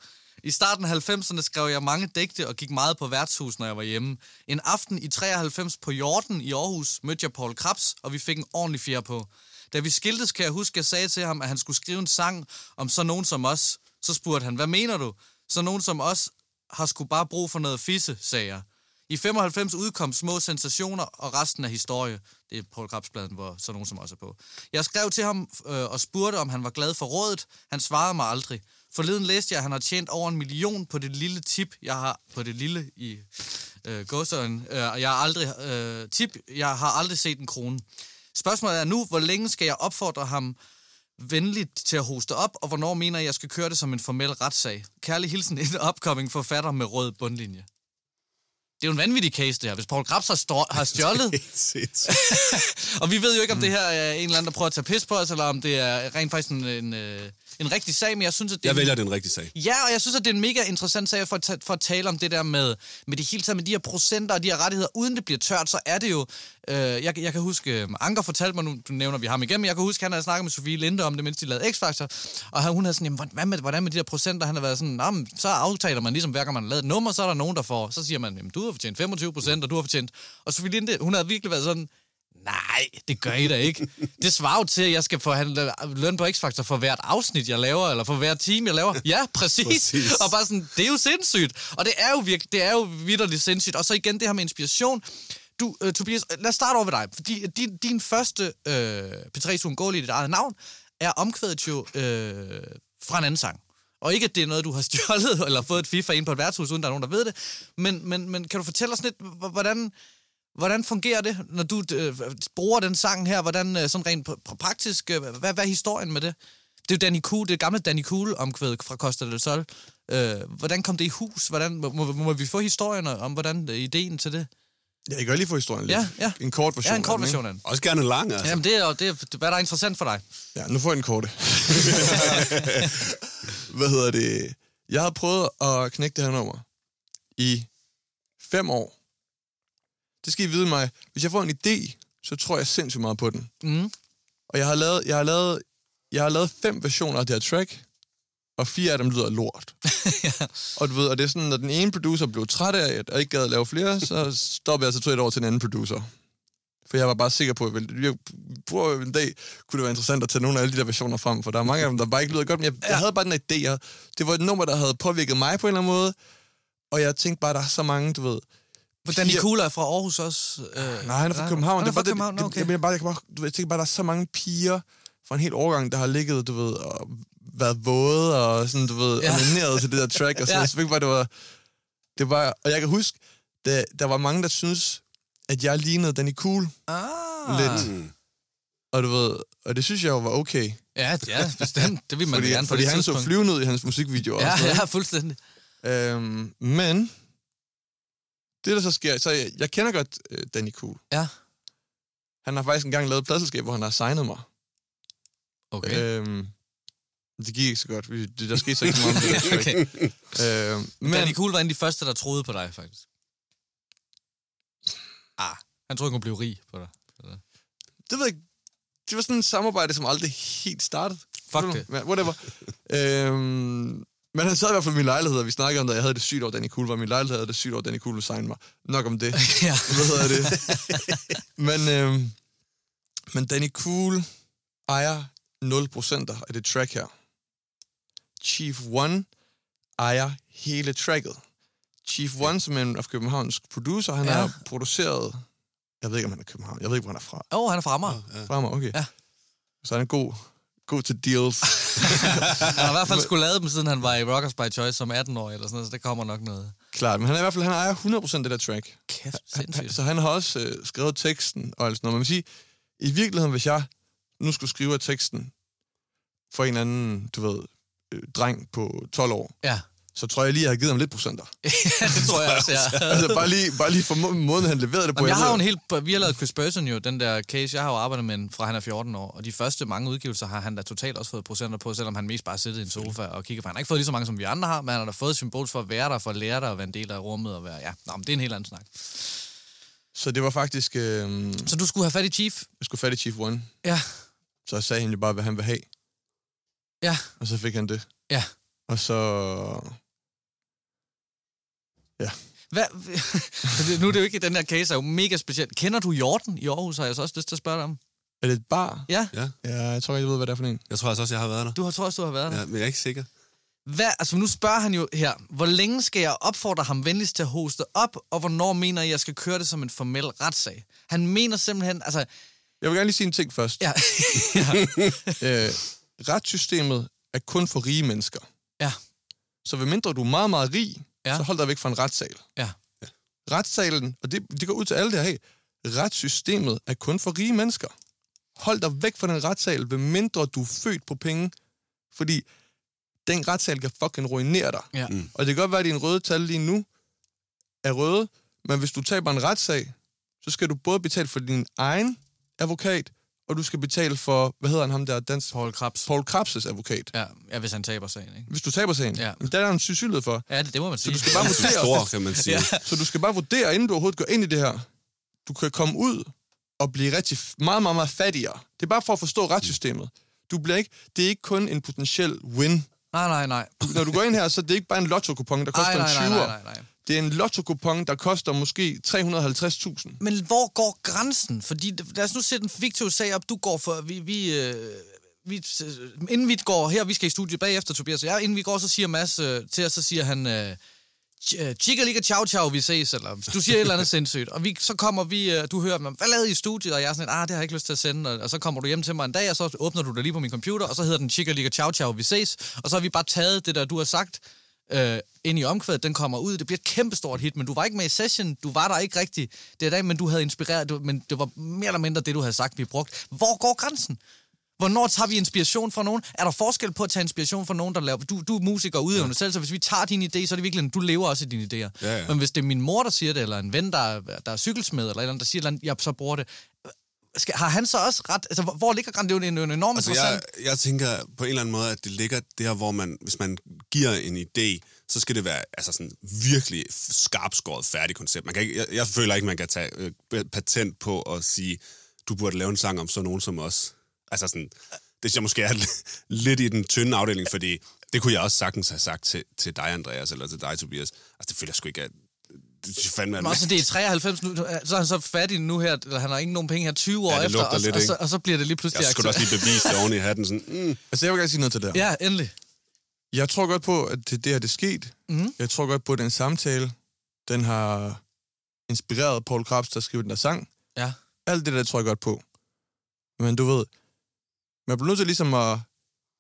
I starten af 90'erne skrev jeg mange digte og gik meget på værtshus, når jeg var hjemme. En aften i 93 på Jorden i Aarhus mødte jeg Paul Krabs, og vi fik en ordentlig fjer på. Da vi skiltes, kan jeg huske, at jeg sagde til ham, at han skulle skrive en sang om så nogen som os. Så spurgte han, hvad mener du? Så nogen som os har sgu bare brug for noget fisse, sagde jeg. I 95 udkom Små Sensationer og resten af historie. Det er Paul Krabsbladen, hvor så nogen som også er på. Jeg skrev til ham øh, og spurgte, om han var glad for rådet. Han svarede mig aldrig. Forleden læste jeg, at han har tjent over en million på det lille tip, jeg har på det lille i øh, gåsøjen. Øh, og jeg har aldrig øh, tip, jeg har aldrig set en krone. Spørgsmålet er nu, hvor længe skal jeg opfordre ham venligt til at hoste op, og hvornår mener jeg, jeg skal køre det som en formel retssag? Kærlig hilsen, en upcoming forfatter med rød bundlinje. Det er jo en vanvittig case, det her. Hvis Paul Krabs har, stå- har stjålet, og vi ved jo ikke, om det her er en eller anden, der prøver at tage pis på os, eller om det er rent faktisk en, en, øh, en rigtig sag, men jeg synes, at det Jeg vælger den rigtige sag. Ja, og jeg synes, at det er en mega interessant sag for, at for at tale om det der med, med det hele taget, med de her procenter og de her rettigheder. Uden det bliver tørt, så er det jo... Øh, jeg, jeg kan huske, øh, Anker fortalte mig, nu du nævner vi ham igen, men jeg kan huske, han havde snakket med Sofie Linde om det, mens de lavede X-Factor. Og han, hun havde sådan, jamen, hvad med, hvordan med de der procenter? Han har været sådan, "Nå, men så aftaler man ligesom, hver gang man har lavet et nummer, så er der nogen, der får... Så siger man, jamen, du har fortjent 25 procent, og du har fortjent... Og Sofie Linde, hun havde virkelig været sådan, Nej, det gør I da ikke. Det svarer jo til, at jeg skal forhandle løn på X-Factor for hvert afsnit, jeg laver, eller for hvert time, jeg laver. Ja, præcis. Præcis. Og bare sådan, det er jo sindssygt. Og det er jo virkelig, det er jo vidderligt sindssygt. Og så igen det her med inspiration. Du, øh, Tobias, lad os starte over ved dig. Fordi din, din første øh, P3 Uungåelige i dit eget navn er omkvædet jo øh, fra en anden sang. Og ikke, at det er noget, du har stjålet eller fået et FIFA ind på et værtshus, uden der er nogen, der ved det. Men, men, men kan du fortælle os lidt, hvordan, hvordan fungerer det, når du øh, bruger den sang her? Hvordan øh, sådan rent pr- pr- praktisk, øh, hvad, hvad er historien med det? Det er jo Danny Cool, det gamle Danny Cool omkvæd fra Costa del Sol. Øh, hvordan kom det i hus? Hvordan, må, må, må vi få historien om, hvordan øh, ideen til det? Ja, jeg kan lige få historien lidt. Ja, ja. En kort version Ja, en kort af den, ikke? version af den. Også gerne en lang, altså. Jamen, det er, det er, hvad der er interessant for dig. Ja, nu får jeg den korte. Hvad hedder det? Jeg har prøvet at knække det her nummer i fem år. Det skal I vide mig. Hvis jeg får en idé, så tror jeg sindssygt meget på den. Mm. Og jeg har lavet, jeg har lavet, jeg har lavet fem versioner af det her track, og fire af dem lyder lort. ja. Og du ved, og det er sådan, når den ene producer blev træt af, at jeg ikke gad at lave flere, så stoppede jeg så tog jeg et år til en anden producer. For jeg var bare sikker på, at jeg, tror, en dag kunne det være interessant at tage nogle af alle de der versioner frem, for der er mange af dem, der bare ikke lyder godt, men jeg, ja. jeg havde bare den idé. Det var et nummer, der havde påvirket mig på en eller anden måde, og jeg tænkte bare, der er så mange, du ved... Piger- Cool er fra Aarhus også. Øh, Nej, han er fra København. Han er det fra er bare, København, det, det, okay. jeg, mener bare, jeg, bare, du ved, jeg tænker bare, der er så mange piger fra en hel årgang, der har ligget, du ved, og været våde og sådan, du ved, Ja. onaneret til det der track, og så Ja. jeg synes bare, det var, det var, og jeg kan huske, der, der var mange, der synes at jeg lignede Danny Cool Ah. lidt, og du ved, og det synes jeg jo var okay, Ja, ja, bestemt. Det vil man fordi, gerne på fordi det han så tidspunkt. flyvende ud i hans musikvideoer. Ja, og sådan noget, ja, fuldstændig. Øhm, men det, der så sker, så jeg, jeg kender godt øh, Danny Cool. Ja. Han har faktisk engang lavet et pladselskab, hvor han har signet mig. Okay. Øhm, det gik ikke så godt. Det, der skete så ikke så meget det. okay. Øhm, Men Danny Cool var en af de første, der troede på dig, faktisk. Ah, han troede, han kunne blive rig på dig. det ved jeg. Det var sådan et samarbejde, som aldrig helt startede. Fuck det. Whatever. øhm, men han sad i hvert fald i min lejlighed, og vi snakkede om, da jeg havde det sygt over Danny Cool, var min lejlighed havde det sygt over Danny Cool, signe mig. Nok om det. ja. Hvad hedder det? men, øhm, men Danny Cool ejer 0% af det track her. Chief One ejer hele tracket. Chief One, som er en af Københavns producer, han Ja. ja. har produceret... Jeg ved ikke, om han er København. Jeg ved ikke, hvor han er fra. Åh, oh, han er fra Amager. Fra mig, okay. Ja. Så han er god, god til deals. Han har i hvert fald skulle lave dem, siden han var i Rockers by Choice som 18-årig, eller sådan noget, så det kommer nok noget. Klart, men han er i hvert fald han ejer 100% af det der track. Kæft, Han, sindssygt. så han har også øh, skrevet teksten og alt sådan noget. Man vil sige, i virkeligheden, hvis jeg nu skulle skrive teksten for en anden, du ved, øh, dreng på 12 år, Ja. Så tror jeg lige, jeg har givet ham lidt procenter. ja, det tror jeg også, ja. altså bare lige, bare lige for må- måden, han leverede det på. Jamen, jeg har jo en helt... Vi har lavet Chris Burton jo, den der case, jeg har jo arbejdet med, fra han er 14 år, og de første mange udgivelser har han da totalt også fået procenter på, selvom han mest bare sidder i en sofa og kigger på. Han har ikke fået lige så mange, som vi andre har, men han har da fået symbol for at være der, for at lære dig at være en del af rummet og være... Ja, Nå, men det er en helt anden snak. Så det var faktisk, øh, jeg Så du skulle have fat i Chief? skulle fat i Chief One. Ja. Så sagde han jo bare, hvad han vil have. Ja. Og så fik han det. Ja. Og så... Hvad? nu er det jo ikke, den her case er jo mega speciel. Kender du Jorden i Aarhus, har jeg så også lyst til at spørge dig om. Er det et bar? Ja, Ja, Ja, jeg tror ikke, jeg ved, hvad det er for en. jeg tror altså også, jeg har været der. du har, tror også, du har været der. Ja, men jeg er ikke sikker. Hvad, altså nu spørger han jo her, hvor længe skal jeg opfordre ham venligst til at hoste op, og hvornår mener I, jeg skal køre det som en formel retssag? Han mener simpelthen, altså, Jeg vil gerne lige sige en ting først. ja, ja, øh, retssystemet er kun for rige mennesker. ja, Så ved mindre du er meget, meget rig, Ja. ja. så hold dig væk fra en retssal. ja, Retssalen, og det, det går ud til alle der, hey, retssystemet er kun for rige mennesker. Hold dig væk fra den retssal, ved mindre du er født på penge. Fordi den retssal kan fucking ruinere dig. ja. Mm. Og det kan godt være, at dine røde tal lige nu er røde, men hvis du taber en retssag, så skal du både betale for din egen advokat og du skal betale for, hvad hedder han ham der, dansk... Paul Krabs. Paul Krabs' advokat. Ja, ja, hvis han taber sagen, ikke? Hvis du taber sagen, Ja. men der er en sandsynlighed for. Ja, det, det må man sige. du skal bare er vurdere, stor, kan man sige. Ja. Så du skal bare vurdere, inden du overhovedet går ind i det her. Du kan komme ud og blive rigtig meget, meget, meget fattigere. Det er bare for at forstå retssystemet. Du bliver ikke, det er ikke kun en potentiel win. Nej, nej, nej. Når du går ind her, så er det ikke bare en lotto-kupon, der koster Nej, nej, en nej, 20'er. nej, nej, nej. Det er en lotto-kupon, der koster måske 350.000. Men hvor går grænsen? Fordi, lad os nu sætte en fiktiv sag op. Du går for... Vi, vi, øh, vi, øh, inden vi går her, vi skal i studiet bagefter, Tobias og jeg. Inden vi går, så siger Mads øh, til os, så siger han... Øh, øh Chica liga ciao ciao, vi ses, eller du siger et eller andet sindssygt. Og vi, så kommer vi, øh, du hører, hvad lavede I i studiet? Og jeg er sådan, ah, det har jeg ikke lyst til at sende. Og, og så kommer du hjem til mig en dag, og så åbner du det lige på min computer, og så hedder den Chica lige ciao ciao, vi ses. Og så har vi bare taget det der, du har sagt, øh, ind i omkvædet, den kommer ud, det bliver et kæmpestort hit, men du var ikke med i session, du var der ikke rigtig det dag, men du havde inspireret, du, men det var mere eller mindre det, du havde sagt, vi brugt. Hvor går grænsen? Hvornår tager vi inspiration fra nogen? Er der forskel på at tage inspiration fra nogen, der laver... Du, du er musiker og udøvende ja. selv, så hvis vi tager din idé, så er det virkelig, du lever også i dine idéer. Ja, ja. Men hvis det er min mor, der siger det, eller en ven, der, er- der er cykelsmed, eller eller andet, der siger, eller andet, jeg så bruger det, skal, har han så også ret... Altså, hvor, ligger grænsen? Det er jo en, en enorm Altså, interessant... jeg, jeg tænker på en eller anden måde, at det ligger der, hvor man, hvis man giver en idé, så skal det være altså sådan virkelig skarpskåret færdig koncept. Man kan ikke, jeg, jeg føler ikke, man kan tage øh, patent på at sige, du burde lave en sang om sådan nogen som os. Altså sådan, det synes jeg måske er lidt i den tynde afdeling, fordi det kunne jeg også sagtens have sagt til, til dig, Andreas, eller til dig, Tobias. Altså, det føler jeg sgu ikke, at fandme, Men også, det er 93 nu, så er han så fattig nu her, eller han har ikke nogen penge her 20 år Ja, efter, og, lidt, og, så, og så bliver det lige pludselig jeg skulle også lige bevise det oven i hatten. Sådan, mm, Altså, jeg vil gerne sige noget til det her. Ja, endelig. Jeg tror godt på, at det, det her det er sket. Mhm. Jeg tror godt på, at den samtale, den har inspireret Paul Krabs, der skrev den der sang. Ja. Alt det der tror jeg godt på. Men du ved, man bliver nødt til ligesom at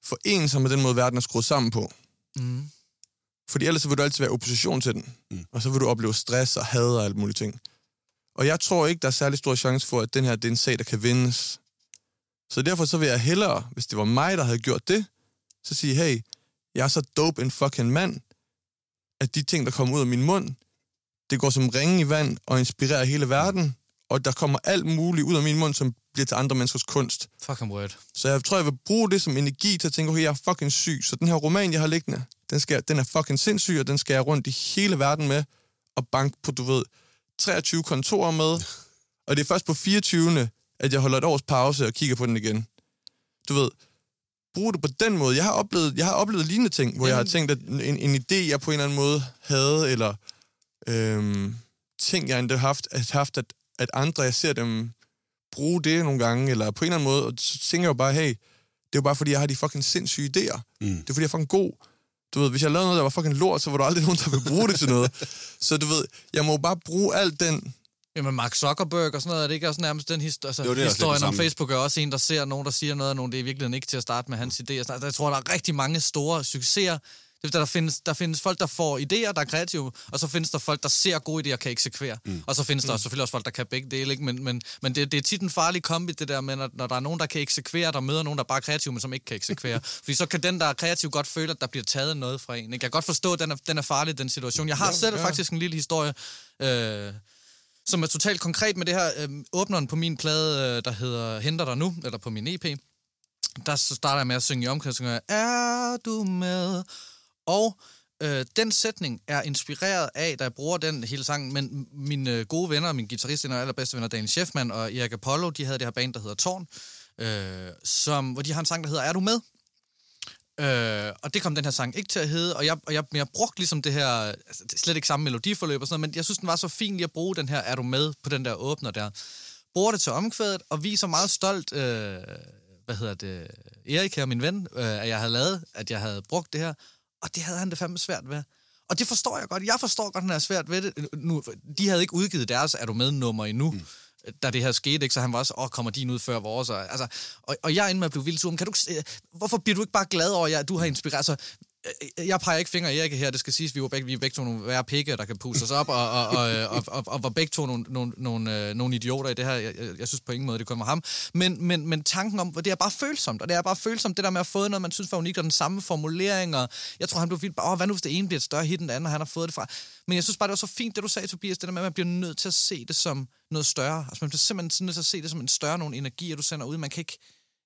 forene sig med den måde, verden er skruet sammen på. Mm. Fordi ellers så vil du altid være opposition til den. Mm. Og så vil du opleve stress og had og alt muligt ting. Og jeg tror ikke, der er særlig stor chance for, at den her det er en sag, der kan vindes. Så derfor så vil jeg hellere, hvis det var mig, der havde gjort det, så sige, hey, jeg er så dope en fucking mand, at de ting, der kommer ud af min mund, det går som ringe i vand og inspirerer hele verden, og der kommer alt muligt ud af min mund, som bliver til andre menneskers kunst. Fucking word. Så jeg tror, jeg vil bruge det som energi til at tænke, okay, jeg er fucking syg, så den her roman, jeg har liggende, den, skal, den er fucking sindssyg, og den skal jeg rundt i hele verden med, og banke på, du ved, 23 kontorer med, og det er først på 24. at jeg holder et års pause og kigger på den igen. Du ved, brug det på den måde. Jeg har oplevet, jeg har oplevet lignende ting, hvor jeg har tænkt, at en, en idé, jeg på en eller anden måde havde, eller øhm, ting, jeg endda haft, at, haft at, at andre, jeg ser dem bruge det nogle gange, eller på en eller anden måde, og så tænker jeg jo bare, hey, det er jo bare fordi, jeg har de fucking sindssyge idéer. Mm. Det er fordi, jeg er fucking god. Du ved, hvis jeg lavede noget, der var fucking lort, så var der aldrig nogen, der ville bruge det til noget. Så du ved, jeg må bare bruge alt den... Jamen, Mark Zuckerberg og sådan noget, er det ikke også nærmest den histor- altså, Jo, det er historien om. Facebook er også en, der ser nogen, der siger noget, og nogen, det er i virkeligheden ikke til at starte med hans idéer. Altså, jeg tror, der er rigtig mange store succeser. Det, er, der, findes, der findes folk, der får idéer, der er kreative, og så findes der folk, der ser gode idéer og kan eksekvere. Mm. Og så findes der mm. selvfølgelig også folk, der kan begge dele, ikke? men, men, men det, det er tit en farlig kombi, det der med, når, når der er nogen, der kan eksekvere, der møder nogen, der bare er kreative, men som ikke kan eksekvere. Fordi så kan den, der er kreativ, godt føle, at der bliver taget noget fra en. Ikke? Jeg kan godt forstå, at den er, den er farlig, den situation. Jeg har Ja, selv ja. faktisk en lille historie, øh, som er totalt konkret med det her. Øh, åbneren på min plade, øh, der hedder Henter dig nu, eller på min EP, der så starter jeg med at synge i omkring, er du med? Og øh, den sætning er inspireret af, da jeg bruger den hele sangen, men mine øh, gode venner, min guitarist og allerbedste venner, Daniel Schiffman og Erik Apollo, de havde det her band, der hedder Torn, øh, som, hvor de har en sang, der hedder Er du med? Øh, og det kom den her sang ikke til at hedde, og jeg, og jeg, men jeg brugte ligesom det her, altså, det slet ikke samme melodiforløb og sådan noget, men jeg synes, den var så fin lige at bruge den her, er du med på den der åbner der. Bruger det til omkvædet, og viser meget stolt, øh, hvad hedder det, Erik her, min ven, øh, at jeg havde lavet, at jeg havde brugt det her, og det havde han det fandme svært ved. Og det forstår jeg godt. Jeg forstår godt, at han er svært ved det. Nu, de havde ikke udgivet deres Er du med nummer endnu. Mm da det her skete, ikke? så han var også, åh, kommer din ud før vores? Og, altså, og, og jeg er inde med at blive vildt sur. Kan du, hvorfor bliver du ikke bare glad over, at du har inspireret? Altså, Øh, øh, jeg peger ikke fingre i Erik her, det skal siges, vi er begge, vi er begge to nogle værre pikke, der kan puste os op, og, og, og, øh, og, og, og var begge to nogle, nogle, nogle, nogle idioter i det her. Jeg, jeg, jeg synes på ingen måde, det kommer ham. Men, men, men tanken om, det er bare følsomt, og det er bare følsomt, det der med at få noget, man synes var unikt, og den samme formulering, og jeg tror, han blev vildt, åh, hvad nu hvis det ene bliver et større hit end det andet, og han har fået det fra. Men jeg synes bare, det var så fint, det du sagde, Tobias, det der med, at man bliver nødt til at se det som noget større. Altså man bliver simpelthen nødt til at se det som en større nogle energier, du sender ud. Man kan ikke,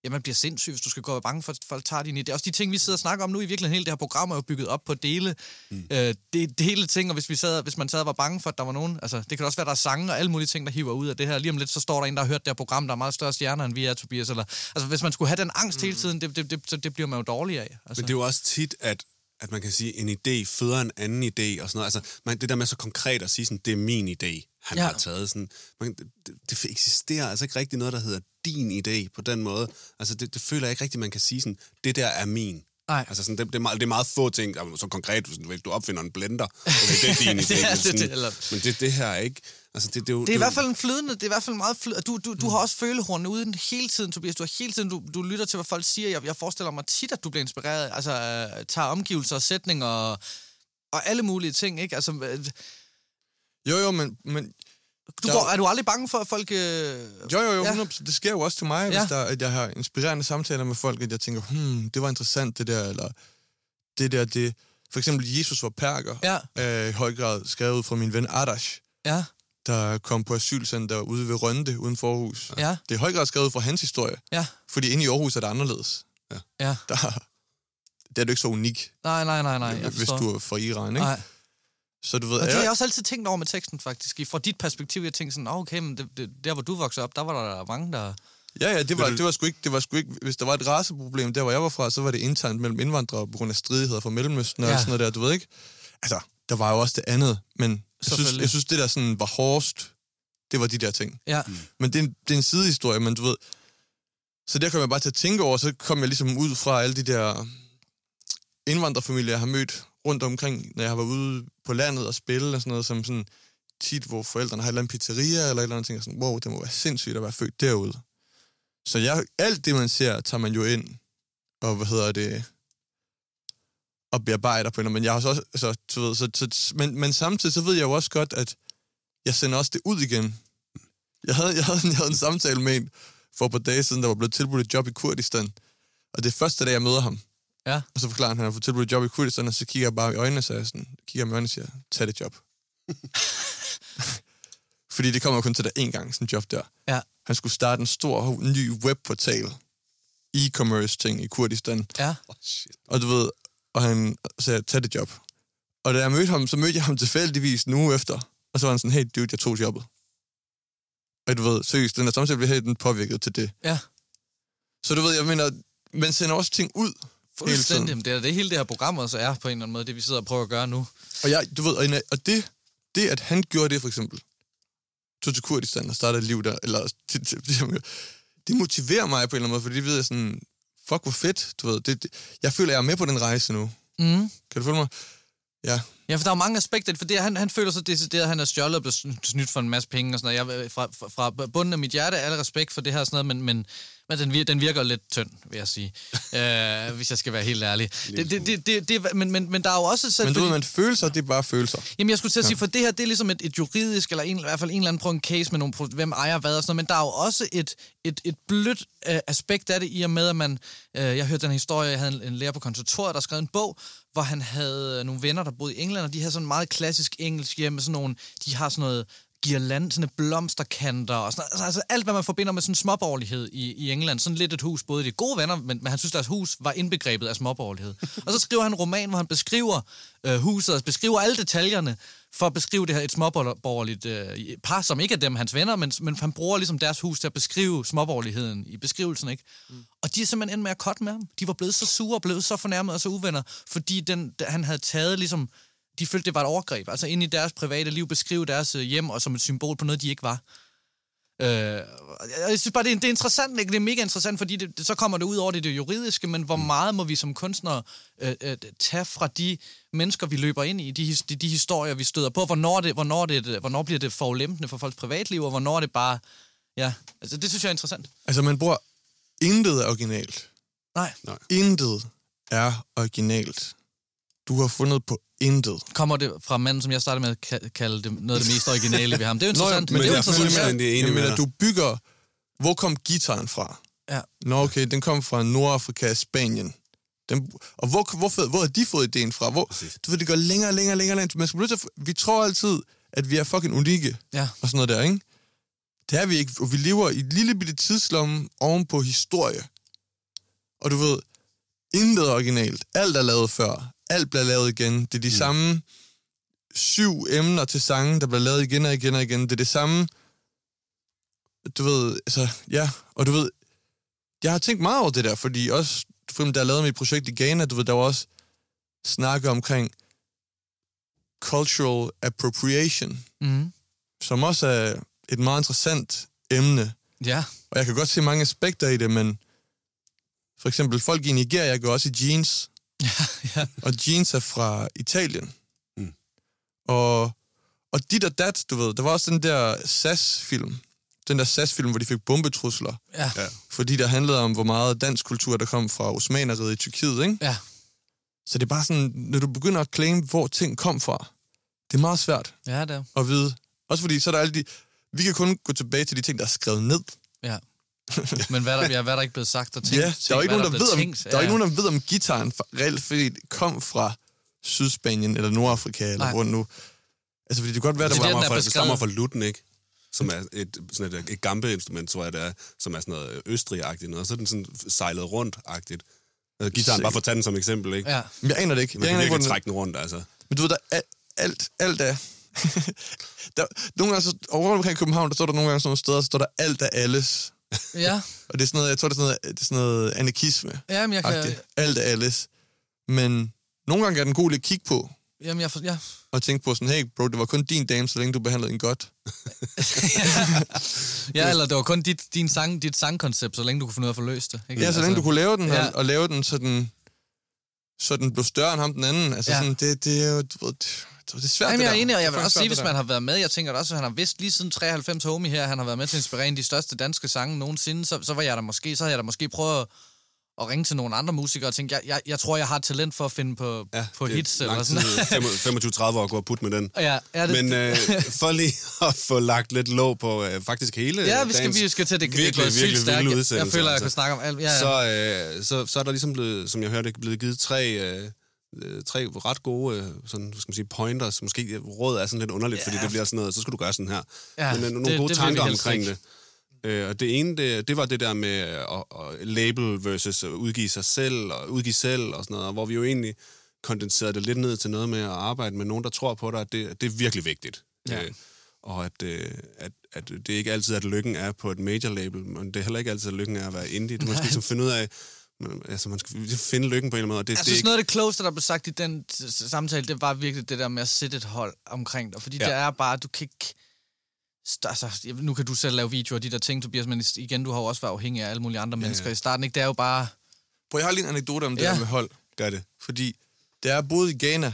Ja, man bliver sindssyg, hvis du skal gå og bange for, at folk tager dine idéer. Også de ting, vi sidder og snakker om nu, i virkeligheden hele det her program er jo bygget op på dele. Mm. Øh, det, det hele ting, og hvis, vi sad, hvis man sad og var bange for, at der var nogen... Altså, det kan også være, der er sange og alle mulige ting, der hiver ud af det her. Lige om lidt, så står der en, der har hørt det her program, der er meget større stjerner, end vi er, Tobias. Eller, altså, hvis man skulle have den angst mm. hele tiden, det, det, det, det, det bliver man jo dårlig af. Altså. Men det er jo også tit, at at man kan sige, en idé føder en anden idé og sådan noget. Altså, man, det der med så konkret at sige sådan, det er min idé, han ja. har taget. Sådan, man, det, det eksisterer altså ikke rigtig noget, der hedder din idé på den måde. Altså, det, det føler jeg ikke rigtigt, man kan sige sådan, det der er min. Nej. Altså sådan, det, det, er meget, det er meget få ting, så konkret, hvis du opfinder en blender, okay, det er din idé. det er, men, sådan, det, eller... men det, det her er ikke... Altså, det, det, er jo, det er i hvert fald en flydende, det er i hvert fald meget flydende. Du, du, du mm. har også følehornene uden hele tiden, Tobias. Du har hele tiden, du, du lytter til, hvad folk siger. Jeg, jeg forestiller mig tit, at du bliver inspireret. Altså, tager omgivelser og sætninger og, og alle mulige ting, ikke? Altså, jo, jo, men, men du går, er du aldrig bange for, at folk... Øh... Jo, jo, jo. Ja. Det sker jo også til mig, ja. hvis der, at jeg har inspirerende samtaler med folk, at jeg tænker, hmm, det var interessant det der, eller det der, det... For eksempel, Jesus var perker, ja. øh, i høj grad skrevet fra min ven Adash, ja. der kom på asylcenter ude ved Rønde, uden for Aarhus. Ja. Det er i høj grad skrevet fra hans historie, ja. fordi inde i Aarhus er det anderledes. Ja. ja. Der, der er du ikke så unik, nej, nej, nej, nej, hvis du er fra Iran, ikke? Nej. Så du ved, og det har jeg også altid tænkt over med teksten, faktisk. Fra dit perspektiv, jeg tænkte sådan, okay, men det, det, der hvor du voksede op, der var der mange, der... Ja, ja, det var, det var, sgu ikke, det var sgu ikke... Hvis der var et raceproblem der, hvor jeg var fra, så var det internt mellem indvandrere på grund af stridigheder fra Mellemøsten ja. og sådan noget der, du ved ikke? Altså, der var jo også det andet, men jeg synes, jeg synes, det der sådan var hårdest, det var de der ting. Ja. Mm. Men det er, en, det er en sidehistorie, men du ved... Så der kom jeg bare til at tænke over, så kom jeg ligesom ud fra alle de der indvandrerfamilier, jeg har mødt rundt omkring, når jeg har været ude på landet og spille og sådan noget, som sådan tit, hvor forældrene har et eller andet pizzeria eller et eller andet ting, og sådan, wow, det må være sindssygt at være født derude. Så jeg, alt det, man ser, tager man jo ind, og hvad hedder det, og bearbejder på en men jeg har også, altså, du ved, så, så, men, men samtidig så ved jeg jo også godt, at jeg sender også det ud igen. Jeg havde, jeg havde, jeg havde en samtale med en for et par dage siden, der var blevet tilbudt et job i Kurdistan, og det er første dag, jeg møder ham. Ja. Og så forklarer han, at han har fået tilbudt et job i Kurdistan, og så kigger jeg bare i øjnene, så jeg sådan, kigger i øjnene og siger, tag det job. Fordi det kommer kun til dig én gang, sådan en job der. Ja. Han skulle starte en stor, ny webportal, e-commerce ting i Kurdistan. Ja. Oh, shit. Og du ved, og han sagde, tag det job. Og da jeg mødte ham, så mødte jeg ham tilfældigvis en uge efter. Og så var han sådan, hey dude, jeg tog jobbet. Og du ved, seriøst, den der samtale blev den påvirket til det. Ja. Så du ved, jeg mener, man sender også ting ud Fuldstændig. Det er det hele det her program også er på en eller anden måde, det vi sidder og prøver at gøre nu. Og, jeg, du ved, og det, det, at han gjorde det for eksempel, tog til Kurdistan og startede et liv der, eller det, det, det motiverer mig på en eller anden måde, fordi det ved jeg sådan, fuck hvor fedt, du ved. Det, det, jeg føler, jeg er med på den rejse nu. Mm. Kan du følge mig? Ja. Ja, for der er mange aspekter, for det, han, han føler sig decideret, at han er stjålet og blevet snydt for en masse penge og sådan noget. Jeg, fra, fra, fra bunden af mit hjerte, alle respekt for det her og sådan noget, men, men men den, den virker lidt tynd, vil jeg sige, øh, hvis jeg skal være helt ærlig. Det, det, det, det, det, men, men, men der er jo også... Selv, men du ved, man følelser, det er bare følelser. Jamen, jeg skulle til at sige, for det her, det er ligesom et, et juridisk, eller en, i hvert fald en eller anden på en case med nogle, hvem ejer hvad og sådan noget, men der er jo også et, et, et blødt øh, aspekt af det, i og med, at man... Øh, jeg hørte den historie, jeg havde en, en lærer på kontoret, der skrev en bog, hvor han havde nogle venner, der boede i England, og de havde sådan meget klassisk engelsk hjem, sådan nogle, de har sådan noget girland, sådan blomsterkanter og sådan altså, altså alt, hvad man forbinder med sådan småborgerlighed i, i England. Sådan lidt et hus, både de gode venner, men, men han synes, deres hus var indbegrebet af småborgerlighed. og så skriver han en roman, hvor han beskriver øh, huset, og beskriver alle detaljerne, for at beskrive det her et småborgerligt øh, par, som ikke er dem hans venner, men, men han bruger ligesom deres hus til at beskrive småborgerligheden i beskrivelsen, ikke? Mm. Og de er simpelthen endt med at kotte med ham. De var blevet så sure og blevet så fornærmet og så uvenner, fordi den, han havde taget ligesom de følte, det var et overgreb. Altså ind i deres private liv, beskrive deres øh, hjem og som et symbol på noget, de ikke var. Øh, jeg synes bare, det er, det er interessant, ikke? det er mega interessant, fordi det, det, så kommer det ud over det, det juridiske, men hvor mm. meget må vi som kunstnere øh, øh, tage fra de mennesker, vi løber ind i, de, de, de historier, vi støder på, hvornår, det, hvornår, det, hvornår bliver det forulempende for folks privatliv, og hvornår er det bare... Ja, altså det synes jeg er interessant. Altså man bruger intet originalt. Nej. Nej. Intet er originalt du har fundet på intet. Kommer det fra manden, som jeg startede med at ka- kalde det noget af det mest originale ved ham? Det er jo Nå, ja, interessant. men det er jo jeg er interessant. fuldstændig enig Jeg med mener, dig. du bygger... Hvor kom gitaren fra? Ja. Nå, okay, den kom fra Nordafrika og Spanien. Den, og hvor, hvor, hvor har de fået ideen fra? Hvor, du ved, det går længere, længere, længere, længere. Man skal til vi tror altid, at vi er fucking unikke Ja. og sådan noget der, ikke? Det er vi ikke. Og vi lever i et lille bitte tidslomme oven på historie. Og du ved, intet originalt. Alt er lavet før. Alt bliver lavet igen. Det er de mm. samme syv emner til sange, der bliver lavet igen og igen og igen. Det er det samme... Du ved, altså, ja. Og du ved, jeg har tænkt meget over det der, fordi også, for eksempel, da jeg lavede mit projekt i Ghana, du ved, der var også snakke omkring cultural appropriation, Mm. som også er et meget interessant emne. Ja. Og jeg kan godt se mange aspekter i det, men for eksempel folk i Nigeria går også i jeans, Ja, ja. og jeans er fra Italien. Mm. Og, og dit og dat, du ved, der var også den der SAS-film, den der SAS-film, hvor de fik bombetrusler, Ja. Ja. fordi der handlede om, hvor meget dansk kultur, der kom fra osmaneriet i Tyrkiet, ikke? Ja. Så det er bare sådan, når du begynder at claim, hvor ting kom fra, det er meget svært Ja, det er. at vide. Også fordi, så er der alle de... Vi kan kun gå tilbage til de ting, der er skrevet ned. Ja. Men hvad er der, ja, hvad er der ikke blevet sagt og tænkt? Ja, der er jo ikke nogen, der, blevet ved, om, tænkt? der er jo ikke nogen, der ved, om gitaren reelt set kom fra Sydspanien eller Nordafrika eller Nej. hvor nu. Altså, fordi det kan godt være, der Det er var... der fra, er det stammer fra Lutten, ikke? Som er et, sådan et, et gambe-instrument, tror jeg det er, som er sådan noget Østrig-agtigt noget. Og så er den sådan sejlet rundt-agtigt. Altså, gitaren, bare for at tage den som eksempel, ikke? Ja. Men jeg aner det ikke. Man Jeg kan aner ikke, virkelig trække den rundt, altså. Men du ved, der er alt, alt er... der, nogle gange, så, over omkring København, der står der nogle gange sådan nogle steder, så står der alt er alles. Ja. Og det er sådan noget, jeg tror, det er sådan noget, det er sådan noget anarkisme. Jamen, jeg kan... Alt er alles. Men nogle gange er den god lige at kigge på, Jamen, jeg... For, ja. og tænke på sådan, hey bro, det var kun din dame, så længe du behandlede en godt. ja, eller det var kun dit, din sang, dit sangkoncept, så længe du kunne finde ud af at få løst det. Ikke? Ja, så længe du kunne lave den, ja. og, og lave den, så den, så den blev større end ham den anden. Altså Ja. sådan, det, det er jo, du ved, det, det er svært, Jamen, jeg er enig, og jeg vil også sige, hvis man har været med, jeg tænker også, at han har vidst lige siden 93 homie her, han har været med til at inspirere en af de største danske sange nogensinde, så, så var jeg der måske, så havde jeg da måske prøvet at, at ringe til nogle andre musikere og tænke, jeg, jeg, jeg tror, jeg har talent for at finde på, ja, på det hits eller sådan tid, 25-30 år at gå og putte med den. Ja, ja, det, Men øh, for lige at få lagt lidt låg på øh, faktisk hele ja, vi skal, vi skal til det. det virkelig, gået sygt virkelig stærkt. vilde Jeg- udsendelse. Jeg føler, jeg altså. kan snakke om alt. Ja, ja. så, øh, så, så er der ligesom blevet, som jeg hørte, blevet givet tre, øh, øh, tre ret gode øh, sådan, skal man sige, pointers. Måske råd er sådan lidt underligt, Ja. fordi det bliver sådan noget, så skal du gøre sådan her. Ja, Men øh, nogle det- gode det tanker omkring ikke. det. Øh, og det ene, det, det var det der med at, at label versus at udgive sig selv, og udgive selv og sådan noget, hvor vi jo egentlig kondenserede det lidt ned til noget med at arbejde med nogen, der tror på dig, at det, det er virkelig vigtigt. Ja. Øh, og at, øh, at, at det ikke altid er, at lykken er på et major label, men det er heller ikke altid, at lykken er at være indie. Du må ligesom finde ud af, men, altså man skal ligesom finde lykken på en eller anden måde. Det, Jeg det er synes, ikke, noget af det klogeste, der blev sagt i den samtale, det var virkelig det der med at sætte et hold omkring dig. Fordi. Ja. det er bare, du kan ikke... st- Altså, nu kan du selv lave videoer og de der ting, Tobias, men igen, du har jo også været afhængig af alle mulige andre ja, mennesker ja. i starten. Ikke? Det er jo bare... Bro, jeg har lige en anekdote om det Ja. der med hold. gør det. Fordi da jeg boede i Ghana,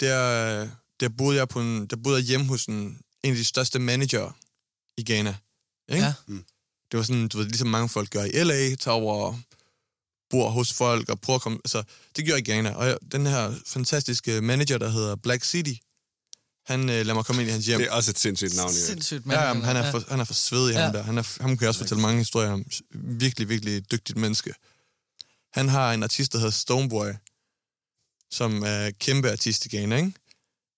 der, der boede jeg på en, der boede jeg hjemme hos en, en af de største manager i Ghana. Ikke? Ja. Det var sådan, du ved, ligesom mange folk gør i LA, tager over og bor hos folk og prøver at komme... Altså, det gør jeg i Ghana. Og jeg, den her fantastiske manager, der hedder Black City, han øh, lader mig komme ind i hans hjem. Det er også et sindssygt navn. Sindssygt, Ja, jamen, han, er for, han er for svedig, ja. ham der. Han er, ham kan jeg også fortælle mange historier om. Virkelig, virkelig dygtigt menneske. Han har en artist, der hedder Stoneboy, som er kæmpe artist i Ghana, ikke?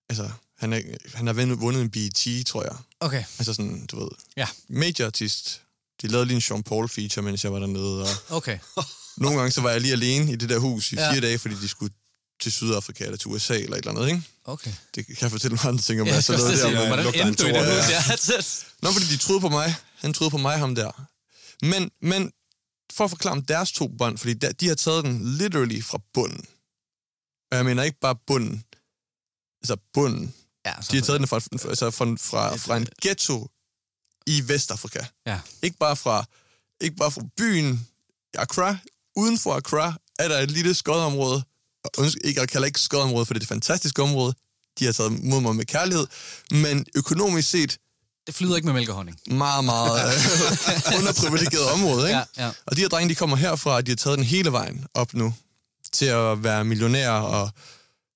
Altså, han, er, han har vundet, vundet en BET, tror jeg. Okay, Altså sådan, du ved, ja, major artist. De lavede lige en Sean Paul feature, mens jeg var dernede, og okay. nogle gange så var jeg lige alene i det der hus i Ja. fire dage, fordi de skulle til Sydafrika eller til USA eller et eller andet, ikke? Okay. Det kan jeg fortælle mig andre ting om, Ja, jeg så lavede der. men- hvordan endte du i det toer, hus? ja. Ja, det- Nå, fordi de troede på mig. Han troede på mig, ham der. Men, men for at forklare om deres to bånd, fordi der, de har taget den literally fra bunden. Og jeg mener ikke bare bunden. Altså bunden. Ja, De har taget den fra, altså fra, fra, fra en ghetto i Vestafrika. Ja. Ikke bare fra, ikke bare fra byen Accra. Uden for Accra er der et lille skodområde. Ikke, jeg kalder ikke skodområde, for det er et fantastisk område. De har taget mod mig med kærlighed. Men økonomisk set Det flyder ikke med mælk og honning. meget, meget øh, underprivilegeret område, ikke? Ja, ja. Og de her drenge, de kommer herfra, og de har taget den hele vejen op nu til at være millionærer og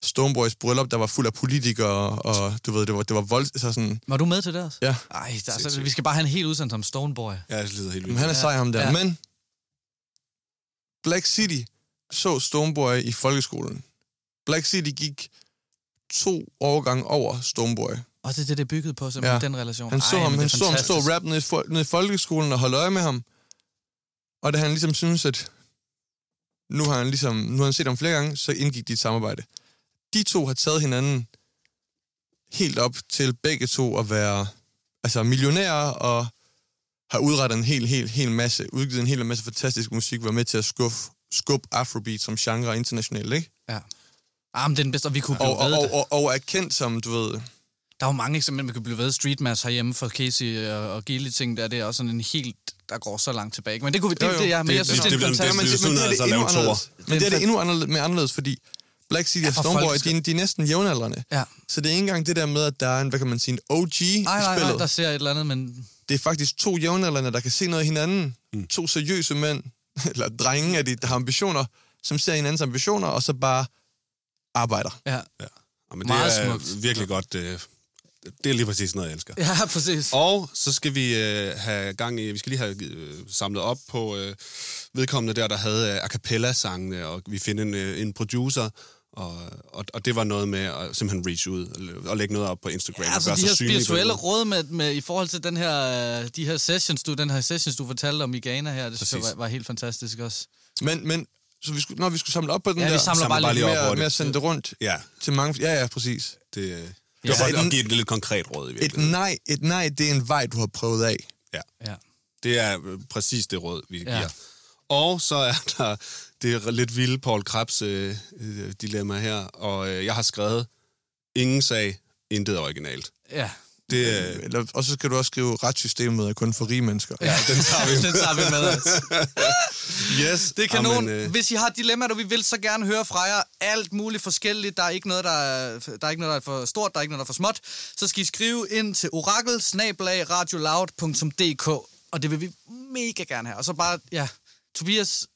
Stoneboys bryllup, der var fuld af politikere, og du ved, det var, det var vold, så sådan, Var du med til det også? ja, Ej, der, er, så, vi skal bare have en helt udsendt om Stoneboy. Ja, det lyder helt men vildt. han er sej ham der. Ja. Men Black City så Stoneboy i folkeskolen. Black City gik to årgange over Stoneboy. Og det er det, det er bygget på, simpelthen, Ja. den relation. Han så Ej, ham, han så ham stå og fantastisk. rap nede, i nede i folkeskolen og holde øje med ham. Og da han ligesom synes, at nu har han ligesom, nu har han set ham flere gange, så indgik de et samarbejde. De to har taget hinanden helt op til begge to at være altså millionærer og har udrettet en hel, hel, hel masse, udgivet en hel masse fantastisk musik, var med til at skuffe, skubbe Afrobeat som genre internationalt, ikke? Ja. Ah, men det er den bedste, og vi kunne blive Og, og, ved og, det. og, og er kendt som, du ved, Der er jo mange eksempler, man kan blive ved. Street Mass herhjemme for Casey og, og Gilly ting, der det er også sådan en helt, der går så langt tilbage. Men det kunne vi, det, Jo, jo. det, ja, men Det- jeg synes, det- det, det er det er noget, det er det altså, endnu lave anderledes. Men det er det endnu anderledes, mere anderledes, fordi Black City og Stoneboy, de, er- de er næsten jævnaldrende. Ja. Så det er ikke engang det der med, at der er en, hvad kan man sige, en OG i Nej, nej, spillet. nej, der ser et eller andet, men Det er faktisk to jævnaldrende, der kan se noget i hinanden. Mm. To seriøse mænd, eller drenge, af de, der har ambitioner, som ser hinandens ambitioner, og så bare arbejder. ja. Ja, men det Meget er smukt. virkelig godt. Øh, det er lige præcis noget, jeg elsker. Ja, præcis. Og så skal vi øh, have gang i, vi skal lige have øh, samlet op på øh, vedkommende der, der havde øh, a cappella-sangene, og vi finder en, øh, en producer, og, og, og det var noget med at simpelthen reach ud og, og lægge noget op på Instagram. Ja, og altså gøre de her spirituelle det. råd med, med, i forhold til den her, de her sessions, du, den her sessions, du fortalte om i Ghana her, det synes jeg Præcis. var, var helt fantastisk også. Men, men så vi skulle, når vi skulle samle op på den Ja, vi der, samler bare bare lige lige op med, at- hurtigt. med at sende det rundt Ja, til mange... Ja, ja, præcis. det, øh, det Ja. var Et- at give et lidt konkret råd i Et virkeligheden. nej, et nej, det er en vej, du har prøvet af. Ja. Ja. Det er øh, præcis det råd, vi Ja. giver. Og så er der det er lidt vilde Paul Krebs øh, øh, dilemma her, og øh, jeg har skrevet, ingen sag, intet originalt. Ja. Det, øh, Eller, og så skal du også skrive, retssystemet er kun for rige mennesker. ja, den tager vi. den tager vi med. Yes. Det kanon. Jamen, øh, Hvis I har dilemmaer, og vi vil så gerne høre fra jer alt muligt forskelligt. Der er ikke noget, der er, der er, ikke noget, der er for stort, der er ikke noget, der er for småt. Så skal I skrive ind til orakel og det vil vi mega gerne have. Og så bare, ja, Tobias,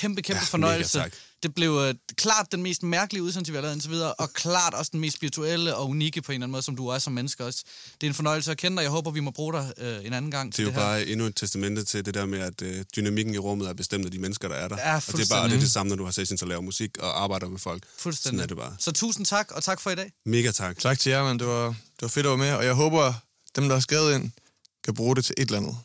kæmpe, kæmpe Ja, fornøjelse. mega tak. Det blev øh, klart den mest mærkelige udsendelse, vi har lavet indtil videre, og klart også den mest spirituelle og unikke på en eller anden måde, som du er som menneske også. Det er en fornøjelse at kende dig. Jeg håber, vi må bruge dig øh, en anden gang det til er jo det her. bare endnu et testamente til det der med, at øh, dynamikken i rummet er bestemt af de mennesker, der er der. Ja, og det er bare det, er det samme, når du har sessions og laver musik og arbejder med folk. Fuldstændig. Sådan er det bare. Så tusind tak, og tak for i dag. Mega tak. Tak til jer, man. Det var, det var fedt at være med, og jeg håber, dem, der har skrevet ind, kan bruge det til et eller andet.